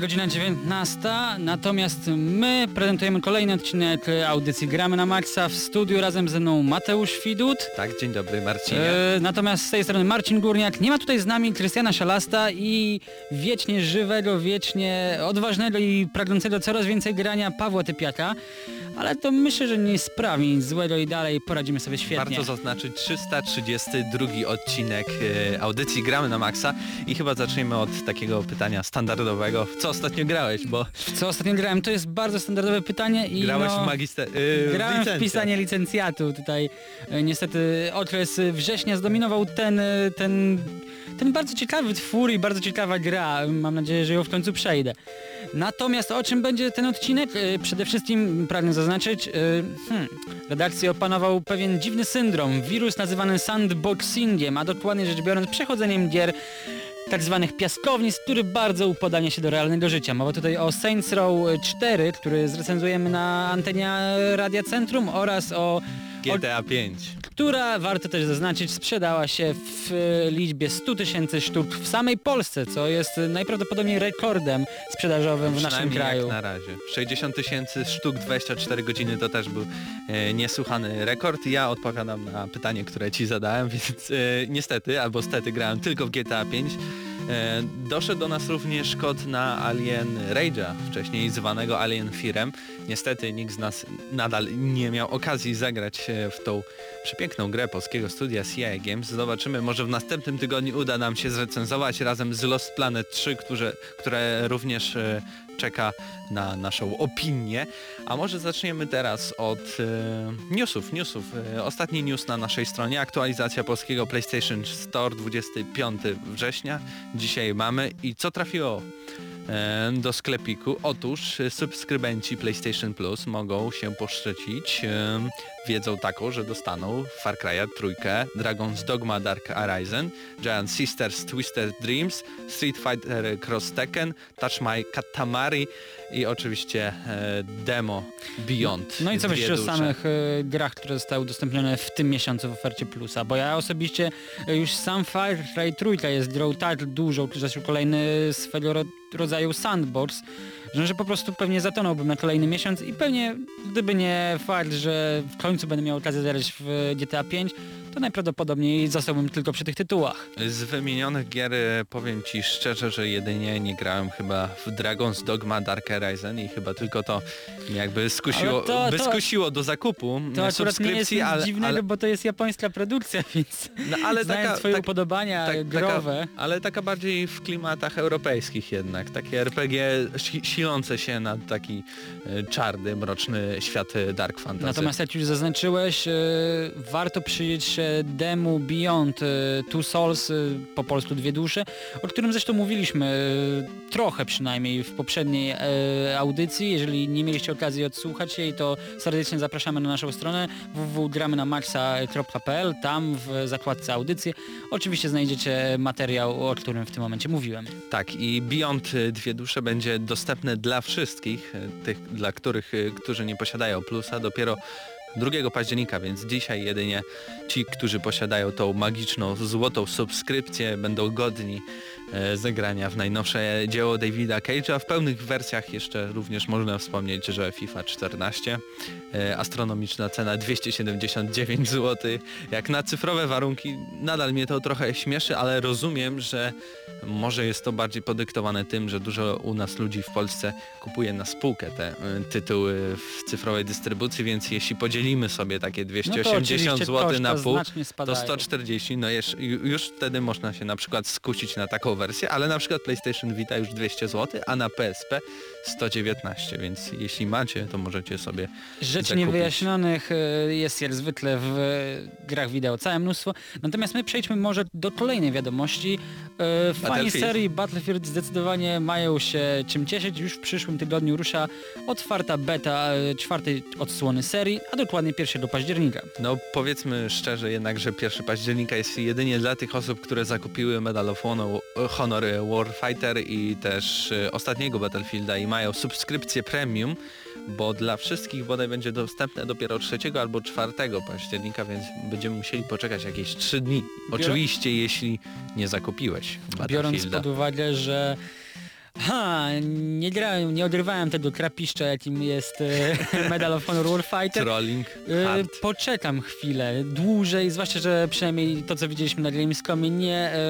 Godzina 19, natomiast my prezentujemy kolejny odcinek audycji Gramy na Maxa w studiu razem ze mną Mateusz Widut. Tak, dzień dobry Marcinie. E, natomiast z tej strony Marcin Górniak. Nie ma tutaj z nami Krystiana Szalasta i wiecznie żywego, wiecznie odważnego i pragnącego coraz więcej grania Pawła Typiaka. Ale to myślę, że nie sprawi nic złego i dalej poradzimy sobie świetnie. Warto zaznaczyć 332 odcinek e, audycji Gramy na Maxa i chyba zaczniemy od takiego pytania standardowego. W co ostatnio grałeś? Bo W co ostatnio grałem? To jest bardzo standardowe pytanie i grałeś no... w magister... Yy, Grałem w pisanie licencjatu tutaj. E, Niestety okres września zdominował ten, e, ten, ten bardzo ciekawy twór i bardzo ciekawa gra. Mam nadzieję, że ją w końcu przejdę. Natomiast o czym będzie ten odcinek? E, Przede wszystkim pragnę zaznaczyć, e, hmm, redakcję opanował pewien dziwny syndrom. Wirus nazywany sandboxingiem, a dokładnie rzecz biorąc przechodzeniem gier tak zwanych piaskownic, który bardzo upodanie się do realnego życia. Mowa tutaj o Saints Row 4, który zrecenzujemy na antenie Radia Centrum oraz o GTA 5. która, warto też zaznaczyć, sprzedała się w e, liczbie 100 tysięcy sztuk w samej Polsce, co jest najprawdopodobniej rekordem sprzedażowym w naszym kraju. jak na razie. 60 tysięcy sztuk 24 godziny to też był e, niesłychany rekord. Ja odpowiadam na pytanie, które ci zadałem, więc e, niestety, albo stety grałem tylko w GTA 5. E, doszedł do nas również kod na Alien Rage'a, wcześniej zwanego Alien Firem. Niestety nikt z nas nadal nie miał okazji zagrać e, w tą przepiękną grę polskiego studia CIA Games. Zobaczymy, może w następnym tygodniu uda nam się zrecenzować razem z Lost Planet 3, które, które również e, czeka na naszą opinię. A może zaczniemy teraz od e, newsów. newsów. E, ostatni news na naszej stronie. Aktualizacja polskiego PlayStation Store 25 września. Dzisiaj mamy. I co trafiło e, do sklepiku? Otóż e, subskrybenci PlayStation Plus mogą się poszczycić e, wiedzą taką, że dostaną Far Cry'a trójkę, Dragon's Dogma Dark Arisen, Giant Sisters Twisted Dreams, Street Fighter Cross Tekken, Touch My Katamari i oczywiście e, demo Beyond. No i co myślisz o samych e, grach, które zostały udostępnione w tym miesiącu w ofercie Plusa? Bo ja osobiście e, już sam Far Cry trójka jest grą tak dużą, zresztą kolejny swego ro rodzaju sandbox, że, po prostu pewnie zatonąłbym na kolejny miesiąc i pewnie gdyby nie fakt, że w końcu będę miał okazję zagrać w GTA 5, to najprawdopodobniej zostałbym tylko przy tych tytułach. Z wymienionych gier e, powiem Ci szczerze, że jedynie nie grałem chyba w Dragon's Dogma Dark Arisen i chyba tylko to jakby skusiło, to- by to- do zakupu To akurat nie jest subskrypcji, ale, dziwnego, ale, bo to jest japońska produkcja, więc no, ale taka, twoje tak, upodobania tak, growe... Taka, ale taka bardziej w klimatach europejskich jednak. Takie RPG si się na taki e, czarny, mroczny świat e, Dark Fantasy. Natomiast jak już zaznaczyłeś, e, warto przyjrzeć się demu Beyond Two Souls, po polsku Dwie Dusze, o którym zresztą mówiliśmy trochę przynajmniej w poprzedniej audycji. Jeżeli nie mieliście okazji odsłuchać jej, to serdecznie zapraszamy na naszą stronę www.gramynamaxa.pl. Tam w zakładce audycje oczywiście znajdziecie materiał, o którym w tym momencie mówiłem. Tak i Beyond Dwie Dusze będzie dostępne dla wszystkich, y, tych dla których, y, którzy nie posiadają plusa dopiero 2 października, więc dzisiaj jedynie ci, którzy posiadają tą magiczną, złotą subskrypcję będą godni e, zagrania w najnowsze dzieło Davida Cage'a. W pełnych wersjach jeszcze również można wspomnieć, że FIFA 14, e, astronomiczna cena 279 zł. Jak na cyfrowe warunki nadal mnie to trochę śmieszy, ale rozumiem, że może jest to bardziej podyktowane tym, że dużo u nas ludzi w Polsce kupuje na spółkę te y, tytuły w cyfrowej dystrybucji, więc jeśli podzielimy sobie takie No to 280 oczywiście zł na pół, to spadają. 140, no już, już wtedy można się na przykład skusić na taką wersję, ale na przykład PlayStation Vita już 200 zł, a na PSP 119, więc jeśli macie, to możecie sobie Rzeczy zakupić. niewyjaśnionych e, jest jak zwykle w e, grach wideo całe mnóstwo. Natomiast my przejdźmy może do kolejnej wiadomości. E, Fani serii Battlefield zdecydowanie mają się czym cieszyć. Już w przyszłym tygodniu rusza otwarta beta czwartej odsłony serii, a dokładnie 1 października. No powiedzmy szczerze jednak, że 1 października jest jedynie dla tych osób, które zakupiły Medal of Honor, Honor Warfighter i też e, ostatniego Battlefielda i mają subskrypcję premium, bo dla wszystkich bodaj będzie dostępne dopiero 3 albo 4 października, więc będziemy musieli poczekać jakieś 3 dni. Oczywiście jeśli nie zakupiłeś Biorąc pod uwagę, że Ha, nie grałem, nie odrywałem tego krapiszcza, jakim jest e, Medal of Honor Warfighter. Trolling E, hard. Poczekam chwilę, dłużej, zwłaszcza, że przynajmniej to, co widzieliśmy na Gamescomie, nie, e,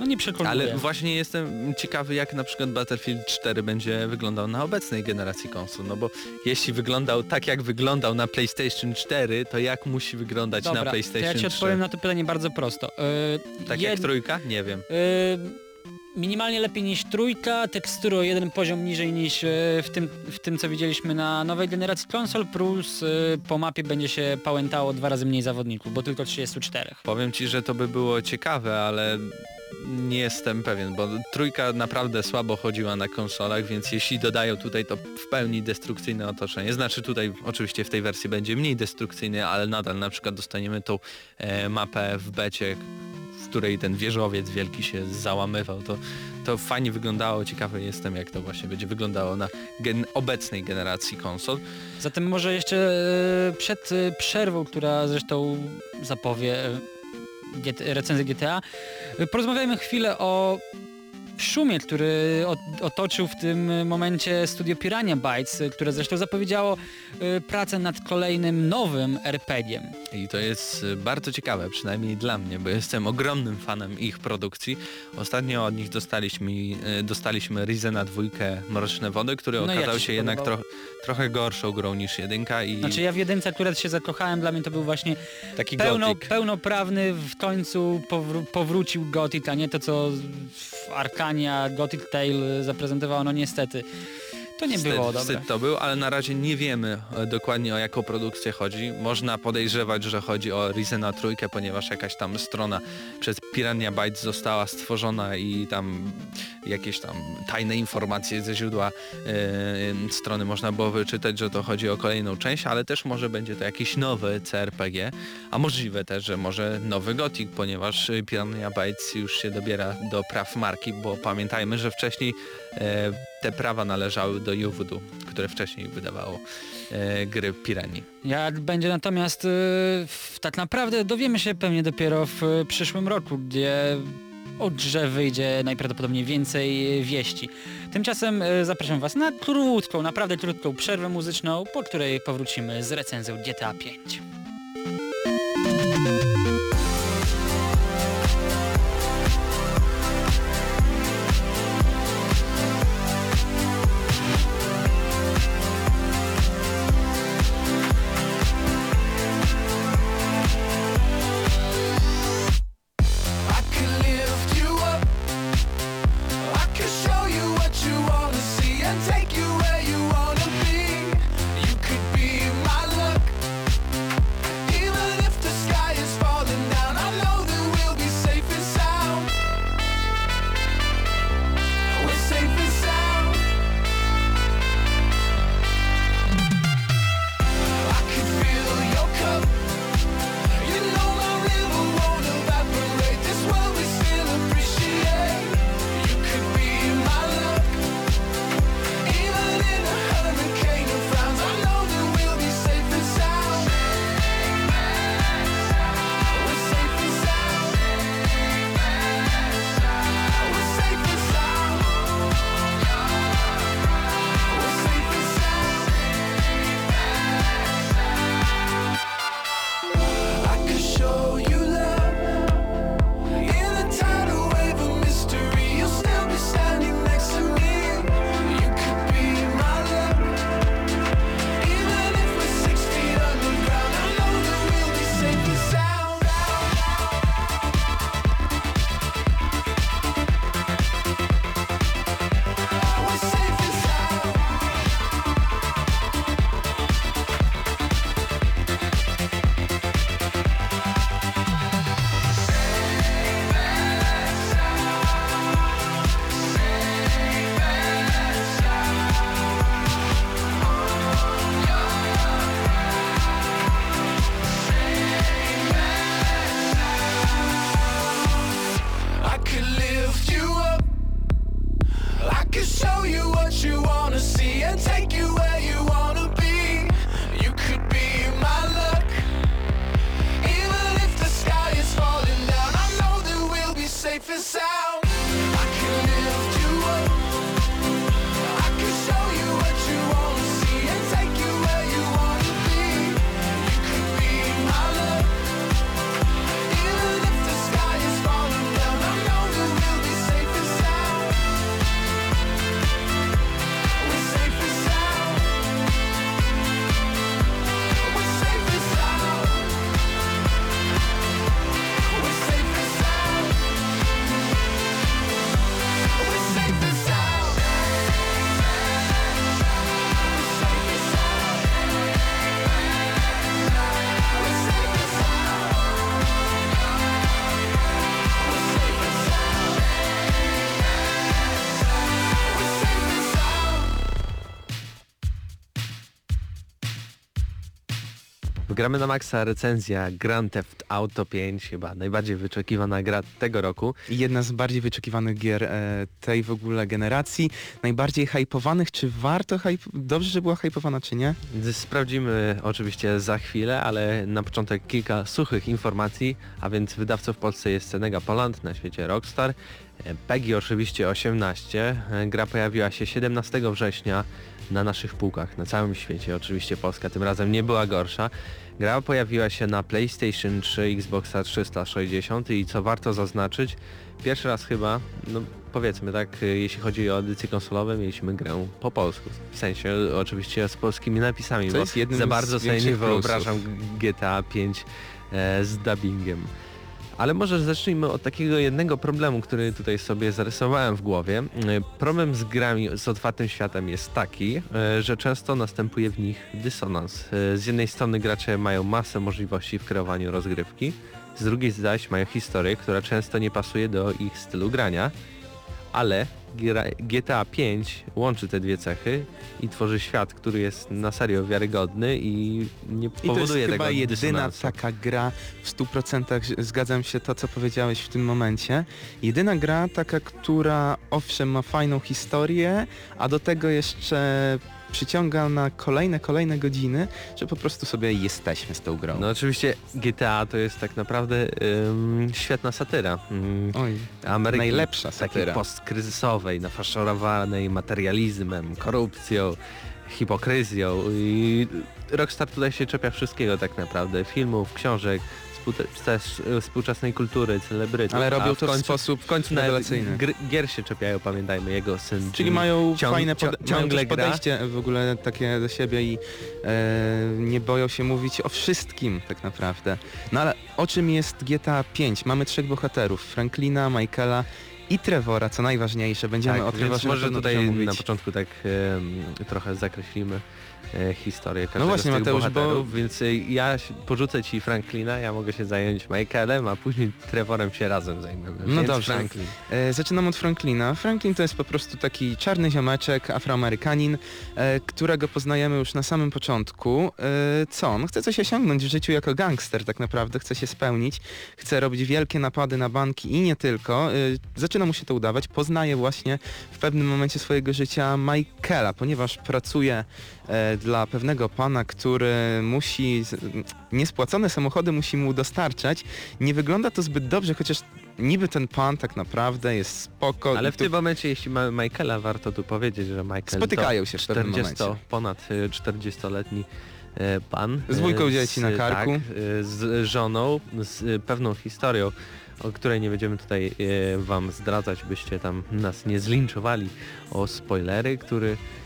no nie przekonuje. Ale właśnie jestem ciekawy, jak na przykład Battlefield 4 będzie wyglądał na obecnej generacji konsol, no bo jeśli wyglądał tak, jak wyglądał na PlayStation 4, to jak musi wyglądać Dobra, na PlayStation ja ci 3? odpowiem na to pytanie bardzo prosto. E, Tak jed- jak trójka? Nie wiem. e, Minimalnie lepiej niż trójka, tekstury o jeden poziom niżej niż e, w tym, w tym co widzieliśmy na nowej generacji konsol, plus e, po mapie będzie się pałętało dwa razy mniej zawodników, bo tylko 34. Powiem ci, że to by było ciekawe, ale nie jestem pewien, bo trójka naprawdę słabo chodziła na konsolach, więc jeśli dodają tutaj to w pełni destrukcyjne otoczenie, znaczy tutaj oczywiście w tej wersji będzie mniej destrukcyjny, ale nadal na przykład dostaniemy tą e, mapę w becie, w której ten wieżowiec wielki się załamywał, to, to fajnie wyglądało, ciekawy jestem jak to właśnie będzie wyglądało na gen obecnej generacji konsol. Zatem może jeszcze e, przed e, przerwą, która zresztą zapowie e, recenzję GTA, porozmawiajmy chwilę o szumie, który ot- otoczył w tym momencie studio Pirania Bytes, które zresztą zapowiedziało e, pracę nad kolejnym nowym RPG-iem. I to jest y, bardzo ciekawe, przynajmniej dla mnie, bo jestem ogromnym fanem ich produkcji. Ostatnio od nich dostaliśmy, y, dostaliśmy Rizena dwójkę Mroczne Wody, który No okazał się się jednak tro, trochę gorszą grą niż jedynka i Znaczy ja w jedynce akurat się zakochałem, dla mnie to był właśnie taki pełno, pełnoprawny, w końcu powró- powrócił Gothic, a nie to co w Arkania Gothic Tale zaprezentowało, no niestety. To nie Wstyd, było dobre. wstyd to był, ale na razie nie wiemy e, dokładnie o jaką produkcję chodzi. Można podejrzewać, że chodzi o Rizena trójkę, ponieważ jakaś tam strona przez Pirania Bytes została stworzona i tam jakieś tam tajne informacje ze źródła e, strony można było wyczytać, że to chodzi o kolejną część, ale też może będzie to jakiś nowy CRPG, a możliwe też, że może nowy Gothic, ponieważ Pirania Bytes już się dobiera do praw marki, bo pamiętajmy, że wcześniej te prawa należały do Uvoodoo, które wcześniej wydawało e, gry Piranii. Jak będzie natomiast w- tak naprawdę dowiemy się pewnie dopiero w przyszłym roku, gdzie o grze wyjdzie najprawdopodobniej więcej wieści. Tymczasem zapraszam Was na krótką, naprawdę krótką przerwę muzyczną, po której powrócimy z recenzją GTA 5. Gramy na maksa recenzja Grand Theft Auto 5, chyba najbardziej wyczekiwana gra tego roku. Jedna z bardziej wyczekiwanych gier e, tej w ogóle generacji, najbardziej hypowanych, czy warto hype... Dobrze, że była hypowana, czy nie? Sprawdzimy oczywiście za chwilę, ale na początek kilka suchych informacji, a więc wydawcą w Polsce jest Senega Poland, na świecie Rockstar. E, PEGI oczywiście 18. E, Gra pojawiła się 17 września na naszych półkach na całym świecie. Oczywiście Polska tym razem nie była gorsza. Gra pojawiła się na PlayStation 3, Xboxa 360 i co warto zaznaczyć, pierwszy raz chyba, no powiedzmy tak, y, jeśli chodzi o edycję konsolową, mieliśmy grę po polsku. W sensie oczywiście z polskimi napisami, Co bo jest jednym za bardzo sobie nie wyobrażam GTA 5 e, z dubbingiem. Ale może zacznijmy od takiego jednego problemu, który tutaj sobie zarysowałem w głowie. E, Problem z grami z otwartym światem jest taki, e, że często następuje w nich dysonans. E, Z jednej strony gracze mają masę możliwości w kreowaniu rozgrywki, z drugiej zaś mają historię, która często nie pasuje do ich stylu grania, ale GTA 5 łączy te dwie cechy i tworzy świat, który jest na serio wiarygodny i nie I to powoduje jest tego chyba jedyna taka gra w 100% zgadzam się to, co powiedziałeś w tym momencie. Jedyna gra taka, która owszem ma fajną historię, a do tego jeszcze przyciąga na kolejne, kolejne godziny, że po prostu sobie jesteśmy z tą grą. No oczywiście GTA to jest tak naprawdę ym, świetna satyra. Ym, Oj, Ameryki najlepsza takiej satyra. postkryzysowej, nafaszerowanej materializmem, korupcją, hipokryzją i Rockstar tutaj się czepia wszystkiego tak naprawdę, filmów, książek, też e, współczesnej kultury, celebrytów. Ale robią w to w końcu, sposób w końcu rewelacyjny. gr, gier się czepiają, pamiętajmy, jego syn. Czyli mają ciąg- fajne pod, mają ciągle gra. podejście w ogóle takie do siebie i e, nie boją się mówić o wszystkim tak naprawdę. No ale o czym jest GTA 5? Mamy trzech bohaterów, Franklina, Michaela i Trevora, co najważniejsze. Będziemy o Tak, więc Trevorze może tutaj mówić. na początku tak trochę zakreślimy historię każdego No właśnie, z tych Mateusz, bo- więc e, ja porzucę ci Franklina, ja mogę się zająć Michaelem, a później Trevorem się razem zajmiemy. No więc dobrze. Franklin. E, Zaczynam od Franklina. Franklin to jest po prostu taki czarny ziomeczek, afroamerykanin, e, którego poznajemy już na samym początku. E, Co? On chce coś osiągnąć w życiu jako gangster tak naprawdę, chce się spełnić, chce robić wielkie napady na banki i nie tylko. E, Zaczyna mu się to udawać. Poznaje właśnie w pewnym momencie swojego życia Michaela, ponieważ pracuje e, dla pewnego pana, który musi niespłacone samochody musi mu dostarczać. Nie wygląda to zbyt dobrze, chociaż niby ten pan tak naprawdę jest spoko. Ale w tu tym momencie, jeśli mamy Michaela, warto tu powiedzieć, że Michael Spotykają się w pewnym 40, momencie. ponad e, 40-letni e, pan. Z dwójką e, dzieci na karku. Tak, e, z żoną, z e, pewną historią, o której nie będziemy tutaj e, wam zdradzać, byście tam nas nie zlinczowali o spoilery, który e,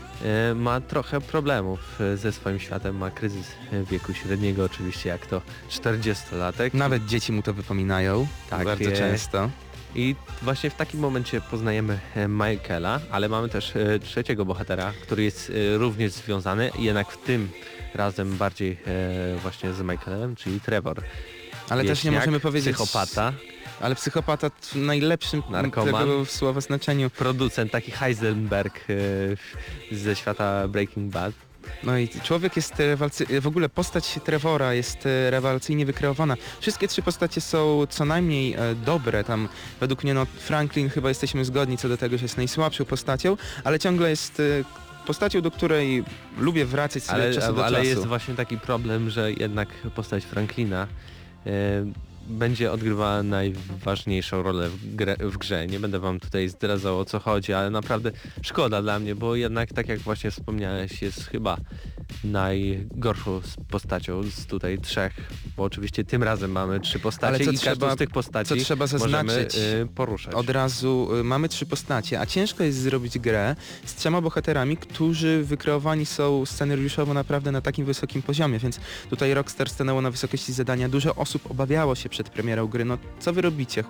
ma trochę problemów e, ze swoim światem, ma kryzys e, wieku średniego oczywiście, jak to 40-latek. Nawet dzieci mu to wypominają, Tak, bardzo e, często. I właśnie w takim momencie poznajemy e, Michaela, ale mamy też e, trzeciego bohatera, który jest e, również związany, jednak w tym razem bardziej e, właśnie z Michaelem, czyli Trevor. Ale też nie Wieśniak, możemy powiedzieć... Psychopata, Ale psychopata w najlepszym Narkoman. tego słowa znaczeniu. producent taki Heisenberg e, ze świata Breaking Bad. No i człowiek jest rewalcy... w ogóle postać Trevora jest e, rewelacyjnie wykreowana. Wszystkie trzy postacie są co najmniej e, dobre, tam według mnie no Franklin chyba jesteśmy zgodni co do tego, że jest najsłabszą postacią, ale ciągle jest e, postacią, do której lubię wracać od Ale, czasu do ale czasu. jest właśnie taki problem, że jednak postać Franklina e, będzie odgrywała najważniejszą rolę w, grę, w grze. Nie będę wam tutaj zdradzał o co chodzi, ale naprawdę szkoda dla mnie, bo jednak tak jak właśnie wspomniałeś, jest chyba najgorszą postacią z tutaj trzech, bo oczywiście tym razem mamy trzy postacie Ale co i trzeba- z tych postaci co trzeba zaznaczyć, możemy e, poruszać. Od razu y, mamy trzy postacie, a ciężko jest zrobić grę z trzema bohaterami, którzy wykreowani są scenariuszowo naprawdę na takim wysokim poziomie, więc tutaj Rockstar stanęło na wysokości zadania. Dużo osób obawiało się przed premierą gry. No co wy robicie?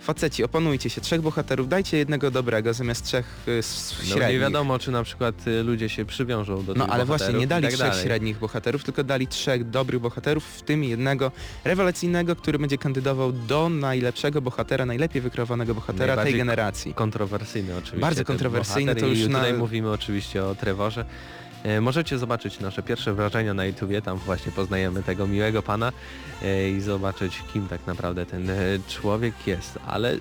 Faceci, opanujcie się. Trzech bohaterów, dajcie jednego dobrego zamiast trzech y, s- No średnich. nie wiadomo, czy na przykład y, ludzie się przywiążą do No tych ale właśnie, nie dali tak trzech dalej. średnich bohaterów, tylko dali trzech dobrych bohaterów, w tym jednego rewelacyjnego, który będzie kandydował do najlepszego bohatera, najlepiej wykreowanego bohatera tej generacji. Kontrowersyjny oczywiście. Bardzo kontrowersyjny, to już i na- tutaj mówimy oczywiście o Trevorze. E, Możecie zobaczyć nasze pierwsze wrażenia na YouTubie, tam właśnie poznajemy tego miłego pana e, i zobaczyć kim tak naprawdę ten e, człowiek jest, ale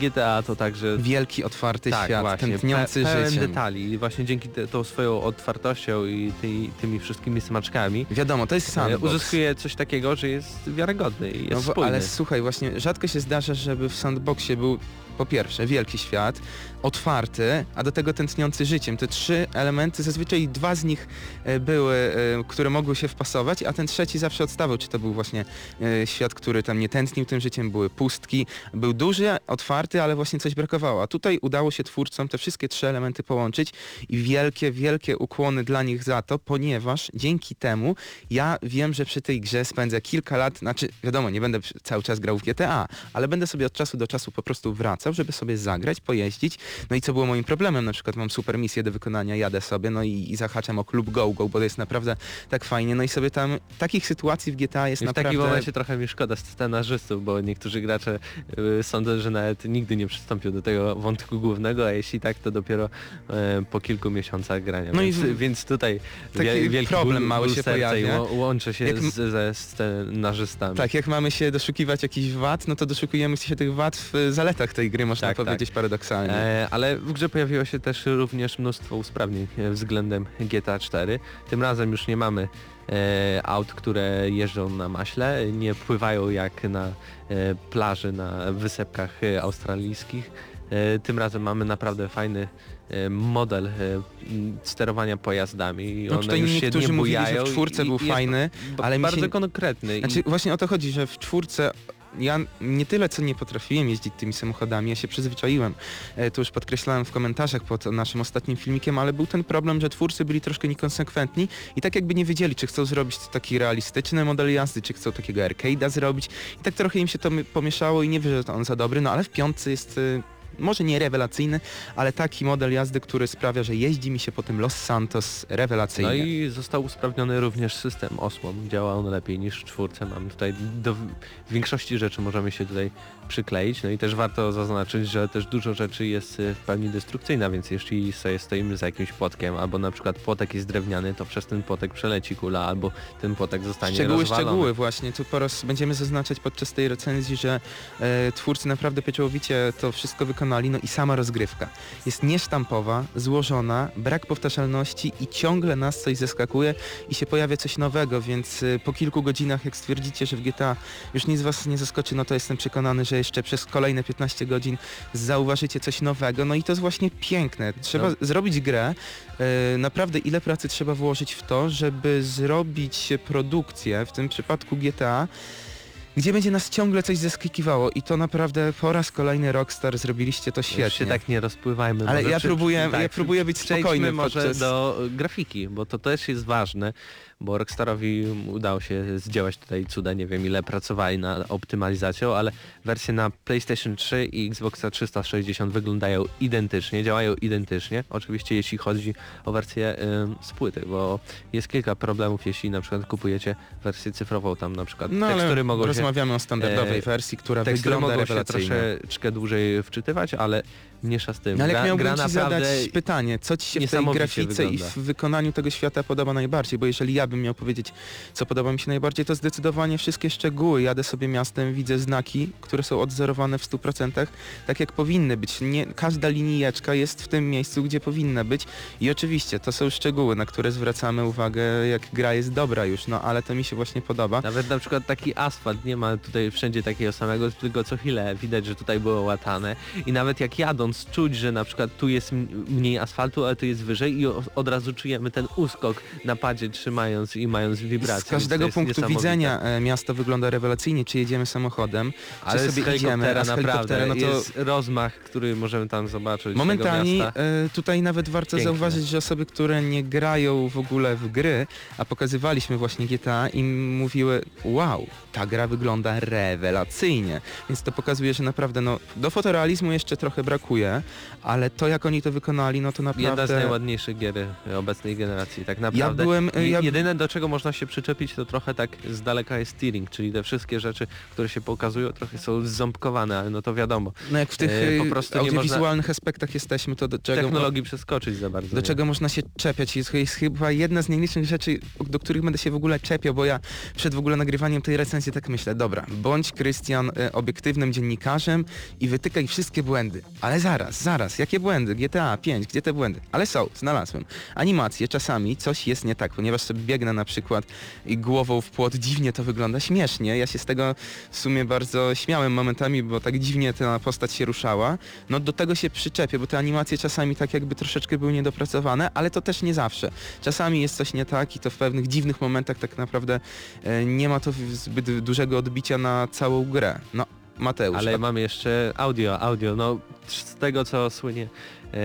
GTA to także Wielki, otwarty tak, świat, właśnie, tętniący pe- pełen życiem. detali i właśnie dzięki te, tą swoją otwartością i ty, tymi wszystkimi smaczkami Wiadomo, to jest sandbox. uzyskuje coś takiego, że jest wiarygodny i jest No bo, ale słuchaj, właśnie rzadko się zdarza, żeby w sandboxie był po pierwsze wielki świat, otwarty, a do tego tętniący życiem. Te trzy elementy, zazwyczaj dwa z nich e, były, e, które mogły się wpasować, a ten trzeci zawsze odstawał, czy to był właśnie e, świat, który tam nie tętnił tym życiem, były pustki, był duży, otwarty, ale właśnie coś brakowało. A tutaj udało się twórcom te wszystkie trzy elementy połączyć i wielkie, wielkie ukłony dla nich za to, ponieważ dzięki temu ja wiem, że przy tej grze spędzę kilka lat, znaczy wiadomo, nie będę cały czas grał w GTA, ale będę sobie od czasu do czasu po prostu wracał, żeby sobie zagrać, pojeździć. No i co było moim problemem, na przykład mam super misję do wykonania, jadę sobie, no i, i zahaczam o klub Go Go, bo to jest naprawdę tak fajnie, no i sobie tam takich sytuacji w GTA jest I w naprawdę... takim momencie trochę mi szkoda scenarzystów, bo niektórzy gracze y, sądzę, że nawet nigdy nie przystąpią do tego wątku głównego, a jeśli tak, to dopiero e, po kilku miesiącach grania. No i więc, w- więc tutaj taki wie, wielki problem ból, mały ból się i pojawia. łączę się Jak z, ze scenarzystami. Tak, jak mamy się doszukiwać jakichś wad, no to doszukujemy się tych wad w zaletach tej gry, można Tak, tak. powiedzieć paradoksalnie. E, ale w grze pojawiło się też również mnóstwo usprawnień e, względem GTA 4. Tym razem już nie mamy e, aut, które jeżdżą na maśle, nie pływają jak na e, plaży na wysepkach australijskich. Tym razem mamy naprawdę fajny model sterowania pojazdami. No one tutaj już się nie mówili, że w czwórce był fajny, ale mi bardzo się- konkretny. Znaczy właśnie o to chodzi, że w czwórce ja nie tyle co nie potrafiłem jeździć tymi samochodami, ja się przyzwyczaiłem. E, To już podkreślałem w komentarzach pod naszym ostatnim filmikiem, ale był ten problem, że twórcy byli troszkę niekonsekwentni i tak jakby nie wiedzieli, czy chcą zrobić taki realistyczny model jazdy, czy chcą takiego arcade'a zrobić. I tak trochę im się to pomieszało i nie wiem, że to on za dobry, no ale w piątce jest e, może nie rewelacyjny, ale taki model jazdy, który sprawia, że jeździ mi się po tym Los Santos rewelacyjnie. No i został usprawniony również system osłon. Działa on lepiej niż w czwórce. Mamy tutaj do większości rzeczy możemy się tutaj przykleić. No i też warto zaznaczyć, że też dużo rzeczy jest y, w pełni destrukcyjna, więc jeśli sobie stoimy za jakimś płotkiem, albo na przykład płotek jest drewniany, to przez ten płotek przeleci kula, albo ten płotek zostanie Szczegóły, rozwalony. szczegóły właśnie. Tu po raz będziemy zaznaczać podczas tej recenzji, że e, twórcy naprawdę pieczołowicie to wszystko wykonali, no i sama rozgrywka. Jest niesztampowa, złożona, brak powtarzalności i ciągle nas coś zaskakuje i się pojawia coś nowego, więc e, po kilku godzinach, jak stwierdzicie, że w GTA już nic was nie zaskoczy, no to jestem przekonany, że jeszcze przez kolejne 15 godzin zauważycie coś nowego, no i to jest właśnie piękne. Trzeba No. zrobić grę, e, naprawdę ile pracy trzeba włożyć w to, żeby zrobić produkcję, w tym przypadku GTA, gdzie będzie nas ciągle coś zaskakiwało i to naprawdę po raz kolejny Rockstar zrobiliście to Już się świetnie. tak nie rozpływajmy. Ale ja przy- próbuję- tak, ja próbuję być spokojny może podczas- do grafiki, bo to też jest ważne, bo Rockstarowi udało się zdziałać tutaj cuda, nie wiem ile pracowali nad optymalizacją, ale wersje na PlayStation 3 i Xboxa 360 wyglądają identycznie, działają identycznie, oczywiście jeśli chodzi o wersję y, z płyty, bo jest kilka problemów, jeśli na przykład kupujecie wersję cyfrową, tam na przykład. No tekstury ale mogą się rozmawiamy o standardowej e, wersji, która wygląda mogą się troszeczkę dłużej wczytywać, ale mniejsza z tym. No ale jak gra, miałbym gra ci zadać pytanie, co ci się w tej grafice i w wykonaniu tego świata podoba najbardziej? Bo jeżeli ja bym miał powiedzieć, co podoba mi się najbardziej, to zdecydowanie wszystkie szczegóły. Jadę sobie miastem, widzę znaki, które są odzorowane w 100%, tak jak powinny być. Nie, każda linijeczka jest w tym miejscu, gdzie powinna być. I oczywiście, to są szczegóły, na które zwracamy uwagę, jak gra jest dobra już, no ale to mi się właśnie podoba. Nawet na przykład taki asfalt, nie ma tutaj wszędzie takiego samego, tylko co chwilę widać, że tutaj było łatane i nawet jak jadąc czuć, że na przykład tu jest mniej asfaltu, ale tu jest wyżej i od razu czujemy ten uskok na padzie trzymając i mając wibrację. Z każdego punktu widzenia e, miasto wygląda rewelacyjnie, czy jedziemy samochodem, ale czy z sobie idziemy, helikoptera a z naprawdę no to jest rozmach, który możemy tam zobaczyć Momentami e, tutaj nawet warto Piękne. zauważyć, że osoby, które nie grają w ogóle w gry, a pokazywaliśmy właśnie GTA im mówiły wow, ta gra wygląda rewelacyjnie. Więc to pokazuje, że naprawdę no, do fotorealizmu jeszcze trochę brakuje, ale to jak oni to wykonali, no to Jedna z naprawdę... najładniejszych gier obecnej generacji, tak naprawdę. Ja byłem, ja Jedyne do czego można się przyczepić to trochę tak z daleka jest steering, czyli te wszystkie rzeczy, które się pokazują trochę są ząbkowane, ale no to wiadomo. No jak w tych E, po prostu audiowizualnych aspektach jesteśmy, to do czego... Technologii przeskoczyć za bardzo. Do nie. czego można się czepiać? Jest, jest chyba jedna z nielicznych rzeczy, do których będę się w ogóle czepiał, bo ja przed w ogóle nagrywaniem tej recenzji tak myślę, dobra, bądź Krystian e, obiektywnym dziennikarzem i wytykaj wszystkie błędy. Ale zaraz, zaraz, jakie błędy? GTA 5, gdzie te błędy? Ale są, znalazłem. Animacje, czasami coś jest nie tak, ponieważ sobie biegnę na przykład i głową w płot, dziwnie to wygląda, śmiesznie. Ja się z tego w sumie bardzo śmiałem momentami, bo tak dziwnie ta postać się ruszała. No do tego się przyczepię, bo te animacje czasami tak jakby troszeczkę były niedopracowane, ale to też nie zawsze. Czasami jest coś nie tak i to w pewnych dziwnych momentach tak naprawdę e, nie ma to zbyt dużego odbicia na całą grę. No, Mateusz. Ale a- mamy jeszcze audio, audio, no z tego co słynie e,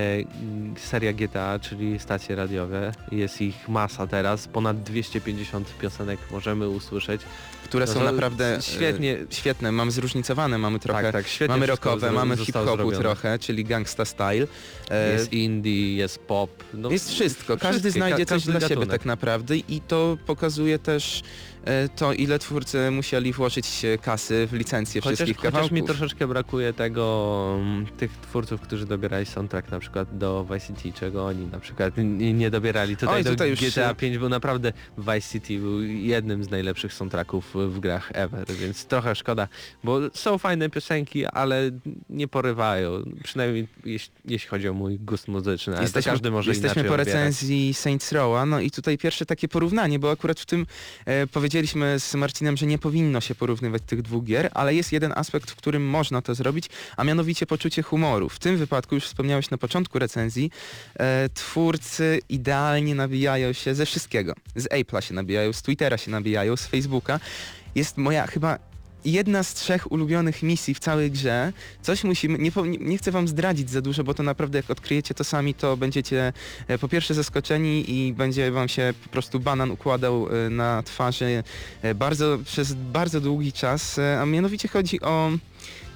seria GTA, czyli stacje radiowe, jest ich masa teraz, ponad 250 piosenek możemy usłyszeć. Które no są naprawdę e, świetnie- świetne. Mamy zróżnicowane, mamy trochę, tak, tak, świetnie mamy rockowe, mamy hip-hopu trochę, czyli gangsta style. E, Jest indie, jest pop. No, Jest wszystko, każdy znajdzie ka- coś każdy dla siebie gatunek. tak naprawdę i to pokazuje też e, to, ile twórcy musieli włożyć kasy w licencję Chociaż, wszystkich chociaż kawałków. mi troszeczkę brakuje tego, mm, tych twórców, którzy dobierali soundtrack na przykład do Vice City, czego oni na przykład nie, dobierali. Tutaj, Oj, do tutaj już GTA się- 5 był naprawdę, Vice City był jednym z najlepszych soundtracków w grach ever, więc trochę szkoda, bo są fajne piosenki, ale nie porywają, przynajmniej jeśli, jeśli chodzi o mój gust muzyczny, ale to każdy może jesteśmy po recenzji Saints Row'a, no i tutaj pierwsze takie porównanie, bo akurat w tym e, powiedzieliśmy z Marcinem, że nie powinno się porównywać tych dwóch gier, ale jest jeden aspekt, w którym można to zrobić, a mianowicie poczucie humoru. W tym wypadku, już wspomniałeś na początku recenzji, e, twórcy idealnie nabijają się ze wszystkiego. Z Apple'a się nabijają, z Twittera się nabijają, z Facebooka. Jest moja chyba jedna z trzech ulubionych misji w całej grze. Coś musimy, nie, nie, chcę wam zdradzić za dużo, bo to naprawdę jak odkryjecie to sami, to będziecie e, po pierwsze zaskoczeni i będzie wam się po prostu banan układał e, na twarzy e, bardzo, przez bardzo długi czas, a mianowicie chodzi o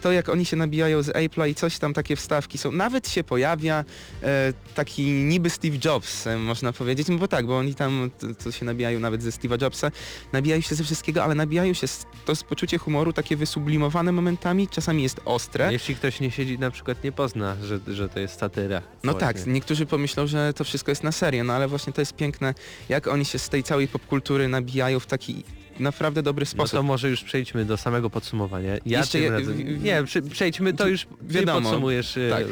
to jak oni się nabijają z Apple'a i coś tam takie wstawki są. Nawet się pojawia e, taki niby Steve Jobs, e, można powiedzieć, no bo tak, bo oni tam to, się nabijają nawet ze Steve'a Jobsa, nabijają się ze wszystkiego, ale nabijają się z, to z poczucie humoru takie wysublimowane momentami, czasami jest ostre. Jeśli ktoś nie siedzi, na przykład nie pozna, że, że to jest satyra. No właśnie. tak, niektórzy pomyślą, że to wszystko jest na serio, no ale właśnie to jest piękne, jak oni się z tej całej popkultury nabijają w taki naprawdę dobry No sposób. to może już przejdźmy do samego podsumowania. Ja Jeszcze je- razem... Nie, przejdźmy, to już wiadomo, ty podsumujesz tak. tak.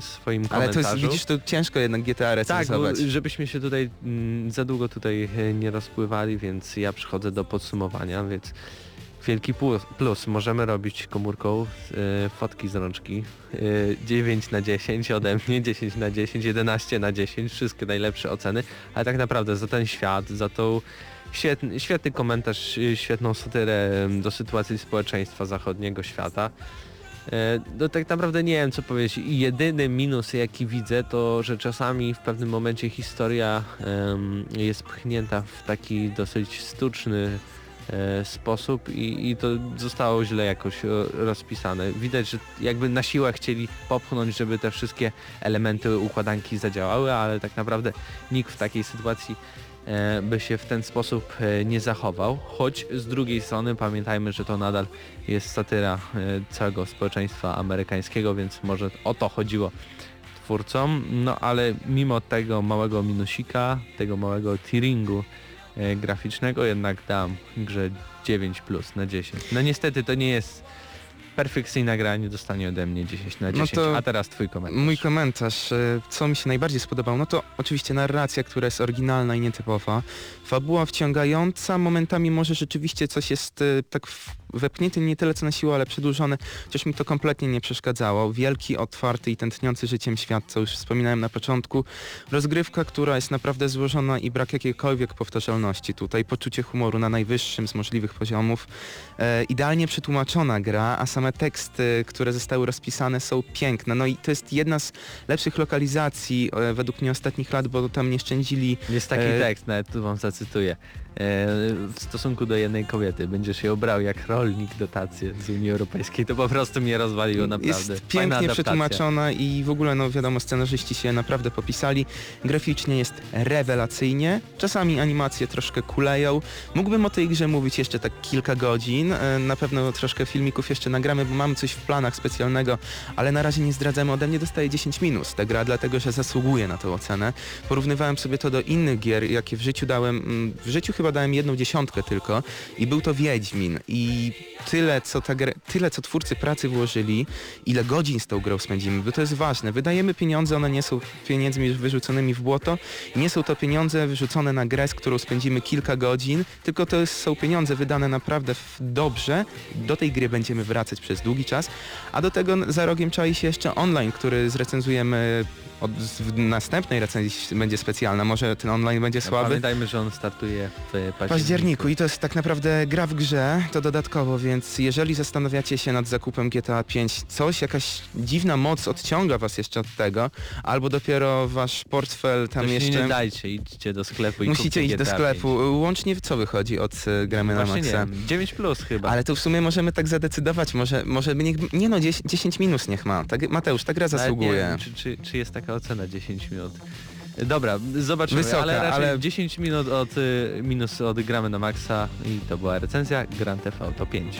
w swoim ale to jest, widzisz, to ciężko jednak GTA tak, recenzować. żebyśmy się tutaj mm, za długo tutaj e, nie rozpływali, więc ja przychodzę do podsumowania, więc wielki plus, plus. możemy robić komórką fotki z rączki e, 9 na 10 ode mnie, 10 na 10, 11 na 10, wszystkie najlepsze oceny, ale tak naprawdę za ten świat, za tą Świetny, świetny komentarz, y, świetną satyrę do sytuacji społeczeństwa zachodniego świata. E, No tak naprawdę nie wiem co powiedzieć. Jedyny minus jaki widzę to, że czasami w pewnym momencie historia jest pchnięta w taki dosyć sztuczny e, sposób i, i to zostało źle jakoś e, rozpisane. Widać, że jakby na siłę chcieli popchnąć, żeby te wszystkie elementy układanki zadziałały, ale tak naprawdę nikt w takiej sytuacji by się w ten sposób e, nie zachował, choć z drugiej strony pamiętajmy, że to nadal jest satyra e, całego społeczeństwa amerykańskiego, więc może o to chodziło twórcom, no ale mimo tego małego minusika, tego małego tearingu e, graficznego jednak dam grze 9 plus na 10. No niestety to nie jest perfekcyjna gra, nie dostanie ode mnie 10 na No 10, to a teraz twój komentarz. Mój komentarz, e, co mi się najbardziej spodobało, no to oczywiście narracja, która jest oryginalna i nietypowa, fabuła wciągająca, momentami może rzeczywiście coś jest e, tak w- wepchnięte nie tyle co na siłę, ale przedłużone, chociaż mi to kompletnie nie przeszkadzało. Wielki, otwarty i tętniący życiem świat, co już wspominałem na początku. Rozgrywka, która jest naprawdę złożona i brak jakiejkolwiek powtarzalności tutaj, poczucie humoru na najwyższym z możliwych poziomów. E, idealnie przetłumaczona gra, a same teksty, które zostały rozpisane są piękne. No i to jest jedna z lepszych lokalizacji e, według mnie ostatnich lat, bo tam nie szczędzili Jest taki e, tekst, nawet tu wam zacytuję. W stosunku do jednej kobiety. Będziesz się obrał jak rolnik dotację z Unii Europejskiej. To po prostu mnie rozwaliło naprawdę. Jest pięknie adaptacja. przetłumaczona i w ogóle, no wiadomo, scenarzyści się naprawdę popisali. Graficznie jest rewelacyjnie. Czasami animacje troszkę kuleją. Mógłbym o tej grze mówić jeszcze tak kilka godzin. E, Na pewno troszkę filmików jeszcze nagramy, bo mamy coś w planach specjalnego, ale na razie nie zdradzamy. Ode mnie dostaje 10 minus ta gra, dlatego że zasługuje na tę ocenę. Porównywałem sobie to do innych gier, jakie w życiu dałem. mm, W życiu chyba dałem jedną dziesiątkę tylko i był to Wiedźmin. I tyle, co ta gra, tyle, co twórcy pracy włożyli, ile godzin z tą grą spędzimy, bo to jest ważne. Wydajemy pieniądze, one nie są pieniędzmi wyrzuconymi w błoto, nie są to pieniądze wyrzucone na grę, z którą spędzimy kilka godzin, tylko to są pieniądze wydane naprawdę dobrze. Do tej gry będziemy wracać przez długi czas, a do tego za rogiem czai się jeszcze online, który zrecenzujemy od, w następnej recenzji będzie specjalna, może ten online będzie słaby. Pamiętajmy, że on startuje w październiku. październiku i to jest tak naprawdę gra w grze, to dodatkowo, więc jeżeli zastanawiacie się nad zakupem GTA 5, coś, jakaś dziwna moc odciąga was jeszcze od tego, albo dopiero wasz portfel tam To jeszcze... nie dajcie, idźcie do sklepu i Musicie iść do GTA sklepu. 5. Łącznie co wychodzi od e, gramy na maksa? nie wiem, 9 plus chyba. Ale to w sumie możemy tak zadecydować, może, może niech, nie no, 10, 10 minus niech ma. Tak, Mateusz, ta gra zasługuje. wiem, czy, czy, czy jest taka ocena 10 minut. Dobra, zobaczymy, Wysoka, ale raczej ale- 10 minut od y, minus od gramy na maksa i to była recenzja Grand Theft Auto 5.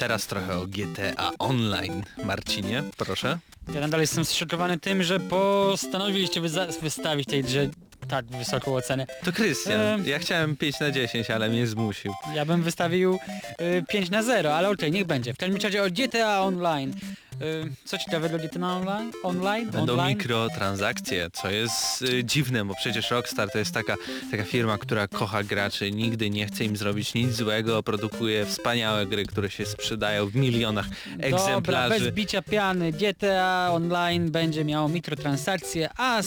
Teraz trochę o GTA Online. Marcinie, proszę. Ja nadal jestem zszokowany tym, że postanowiliście wystawić tej grze tak wysoką ocenę. To Krystian. Ja chciałem 5 na 10, ale mnie zmusił. Ja bym wystawił y, 5 na 0, ale okej, niech będzie. W każdym razie o GTA Online. Y, co ciekawego GTA Online? Online? Będą Online? mikrotransakcje, co jest y, dziwne, bo przecież Rockstar to jest taka, taka firma, która kocha graczy, nigdy nie chce im zrobić nic złego, produkuje wspaniałe gry, które się sprzedają w milionach Dobra, egzemplarzy. bez bicia piany. GTA Online będzie miało mikrotransakcje, a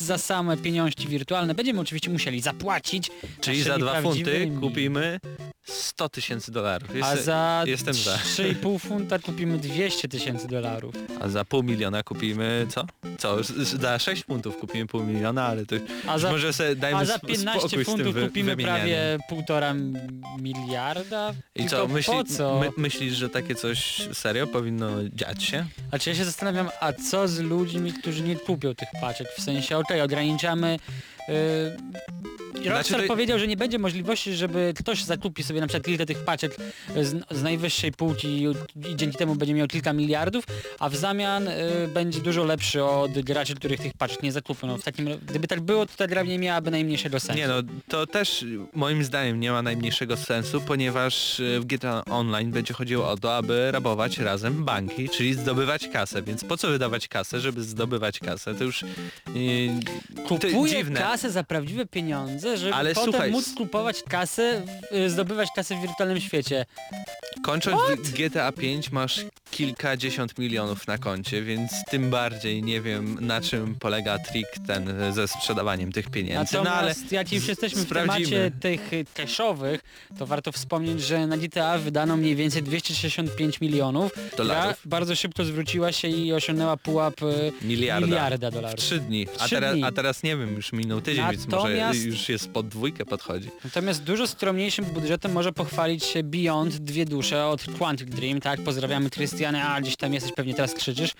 za same pieniążki wirtualne będziemy oczywiście musieli zapłacić. Czyli za dwa funty kupimy 100 tysięcy dolarów. A za jestem za. 3,5 funta kupimy 200 tysięcy dolarów. A za pół miliona kupimy co? Co? Za 6 funtów kupimy pół miliona, ale to A za, może sobie dajmy a za sp- 15 spokój z tym funtów wy, kupimy prawie półtora miliarda? I Tylko co, myśli, co? My, myślisz, że takie coś serio powinno dziać się? Znaczy ja się zastanawiam, a co z ludźmi, którzy nie kupią tych paczek? W sensie, okej, ograniczamy... Yy, Rockstar Znaczy to- powiedział, że nie będzie możliwości, żeby ktoś zakupi sobie na przykład kilka tych paczek z, z najwyższej półki i, dzięki temu będzie miał kilka miliardów, a w zamian y, będzie dużo lepszy od graczy, których tych paczek nie zakupią. No, w takim, gdyby tak było, to ta gra nie miałaby najmniejszego sensu. Nie no, to też moim zdaniem nie ma najmniejszego sensu, ponieważ y, w GTA Online będzie chodziło o to, aby rabować razem banki, czyli zdobywać kasę, więc po co wydawać kasę, żeby zdobywać kasę? To już yy, to Kupuje dziwne. Kasę za prawdziwe pieniądze, żeby Ale potem słuchaj, móc kupować kasę, zdobywać kasę w wirtualnym świecie. Kończąc GTA 5 masz kilkadziesiąt milionów na koncie, więc tym bardziej nie wiem na czym polega trik ten ze sprzedawaniem tych pieniędzy. No ale Natomiast jak już jesteśmy w temacie tych y, cashowych, to warto wspomnieć, że na GTA wydano mniej więcej 265 milionów. Dolarów. Bardzo szybko zwróciła się i osiągnęła pułap y, Miliarda. miliarda w dolarów. trzy dni. A, dni. a teraz nie wiem, już minął tydzień, więc może Natomiast- już jest pod dwójkę podchodzi. Natomiast dużo skromniejszym budżetem może pochwalić się Beyond Dwie Dusze od Quantic Dream, tak? Pozdrawiamy Krystiany, a gdzieś tam jesteś, pewnie teraz krzyczysz.